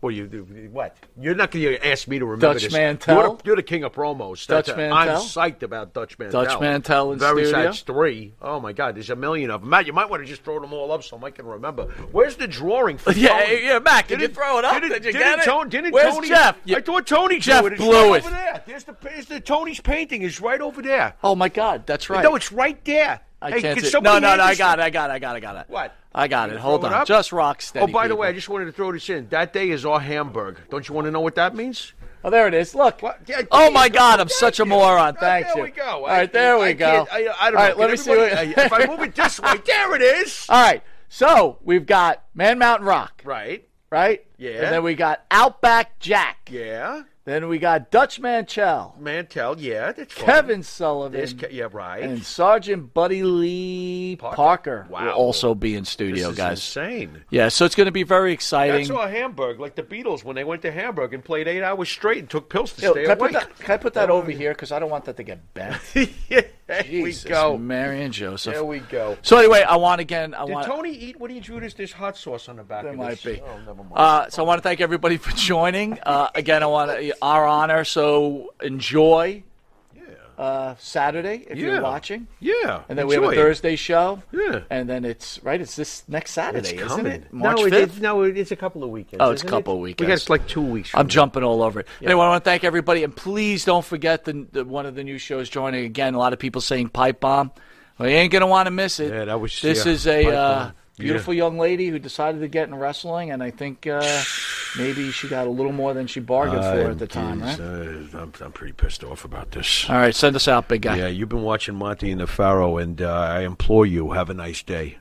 What you do? What? You're not going to ask me to remember Dutch this. Mantel? You're the, you're the king of promos. Dutch That's- Mantel? I'm psyched about Dutch Mantel. Dutch Mantel in Very studio? That's three. Oh my God, there's a million of them. Matt, you might want to just throw them all up so I can remember. Where's the drawing for Yeah, Tony? yeah, Mac, did you Didn't- throw it up? Didn't, Did you didn't get it? Tony, didn't Where's Tony, Jeff? I thought Tony Jeff drew it. It's blew right it. over there. There's the, there's the Tony's painting is right over there. Oh my God, that's right. No, it's right there. I hey, can't can see. No, no, no. I got it. I got it. I got it. I got it. What? I got it. Hold it on. up? Just rock steady. Oh, by the way, I just wanted to throw this in. That day is our Hamburg. Don't you want to know what that means? Oh, there it is. Look. Yeah, Oh my God, I'm such a moron. Oh, Thanks there you. we go. All I- there we go. I, I don't All know. right, Can let me see. What... Uh, if I move it this way, there it is. All right. So we've got Man Mountain Rock, Right. right? Yeah. And then we got Outback Jack. Yeah. Then we got Dutch Manchell, Mantel. Yeah. That's. Kevin Sullivan, Ke- yeah. Right. and Sergeant Buddy Lee Parker. Parker, Wow. will also be in this studio, is guys. insane. Yeah, so it's going to be very exciting. That's our Hamburg, like the Beatles when they went to Hamburg and played eight hours straight and took pills to Yo, stay can, I put awake. that, can I put that oh. over here? Because I don't want that to get bent. yeah, there Jesus, we go. Mary and Joseph. There we go. So anyway, I want again. I Did want. Tony eat what he drew? This there's hot sauce on the back. There of might this. be. Oh, never mind. Uh, so I want to thank everybody for joining. Uh, again, I want to, our honor. So enjoy uh, Saturday if Yeah. you're watching, yeah. and then we have a. Thursday show. Yeah. and then it's right. It's this next Saturday, It's isn't it? March no, fifth. it- no, it's a couple of weekends. Oh, it's a couple it? of We got like two weeks. I'm jumping all over it. Yeah. Anyway, I want to thank everybody, and please don't forget the, the one of the new shows joining again. A lot of people saying pipe bomb. Well, you ain't gonna want to miss it. Yeah, that was- This yeah, is a Uh, beautiful young lady who decided to get in wrestling, and I think uh, maybe she got a little more than she bargained for at the time, right? Uh, I'm, I'm pretty pissed off about this. All right, send us out, big guy. Yeah, you've been watching Monty and the Pharaoh, and uh, I implore you, have a nice day.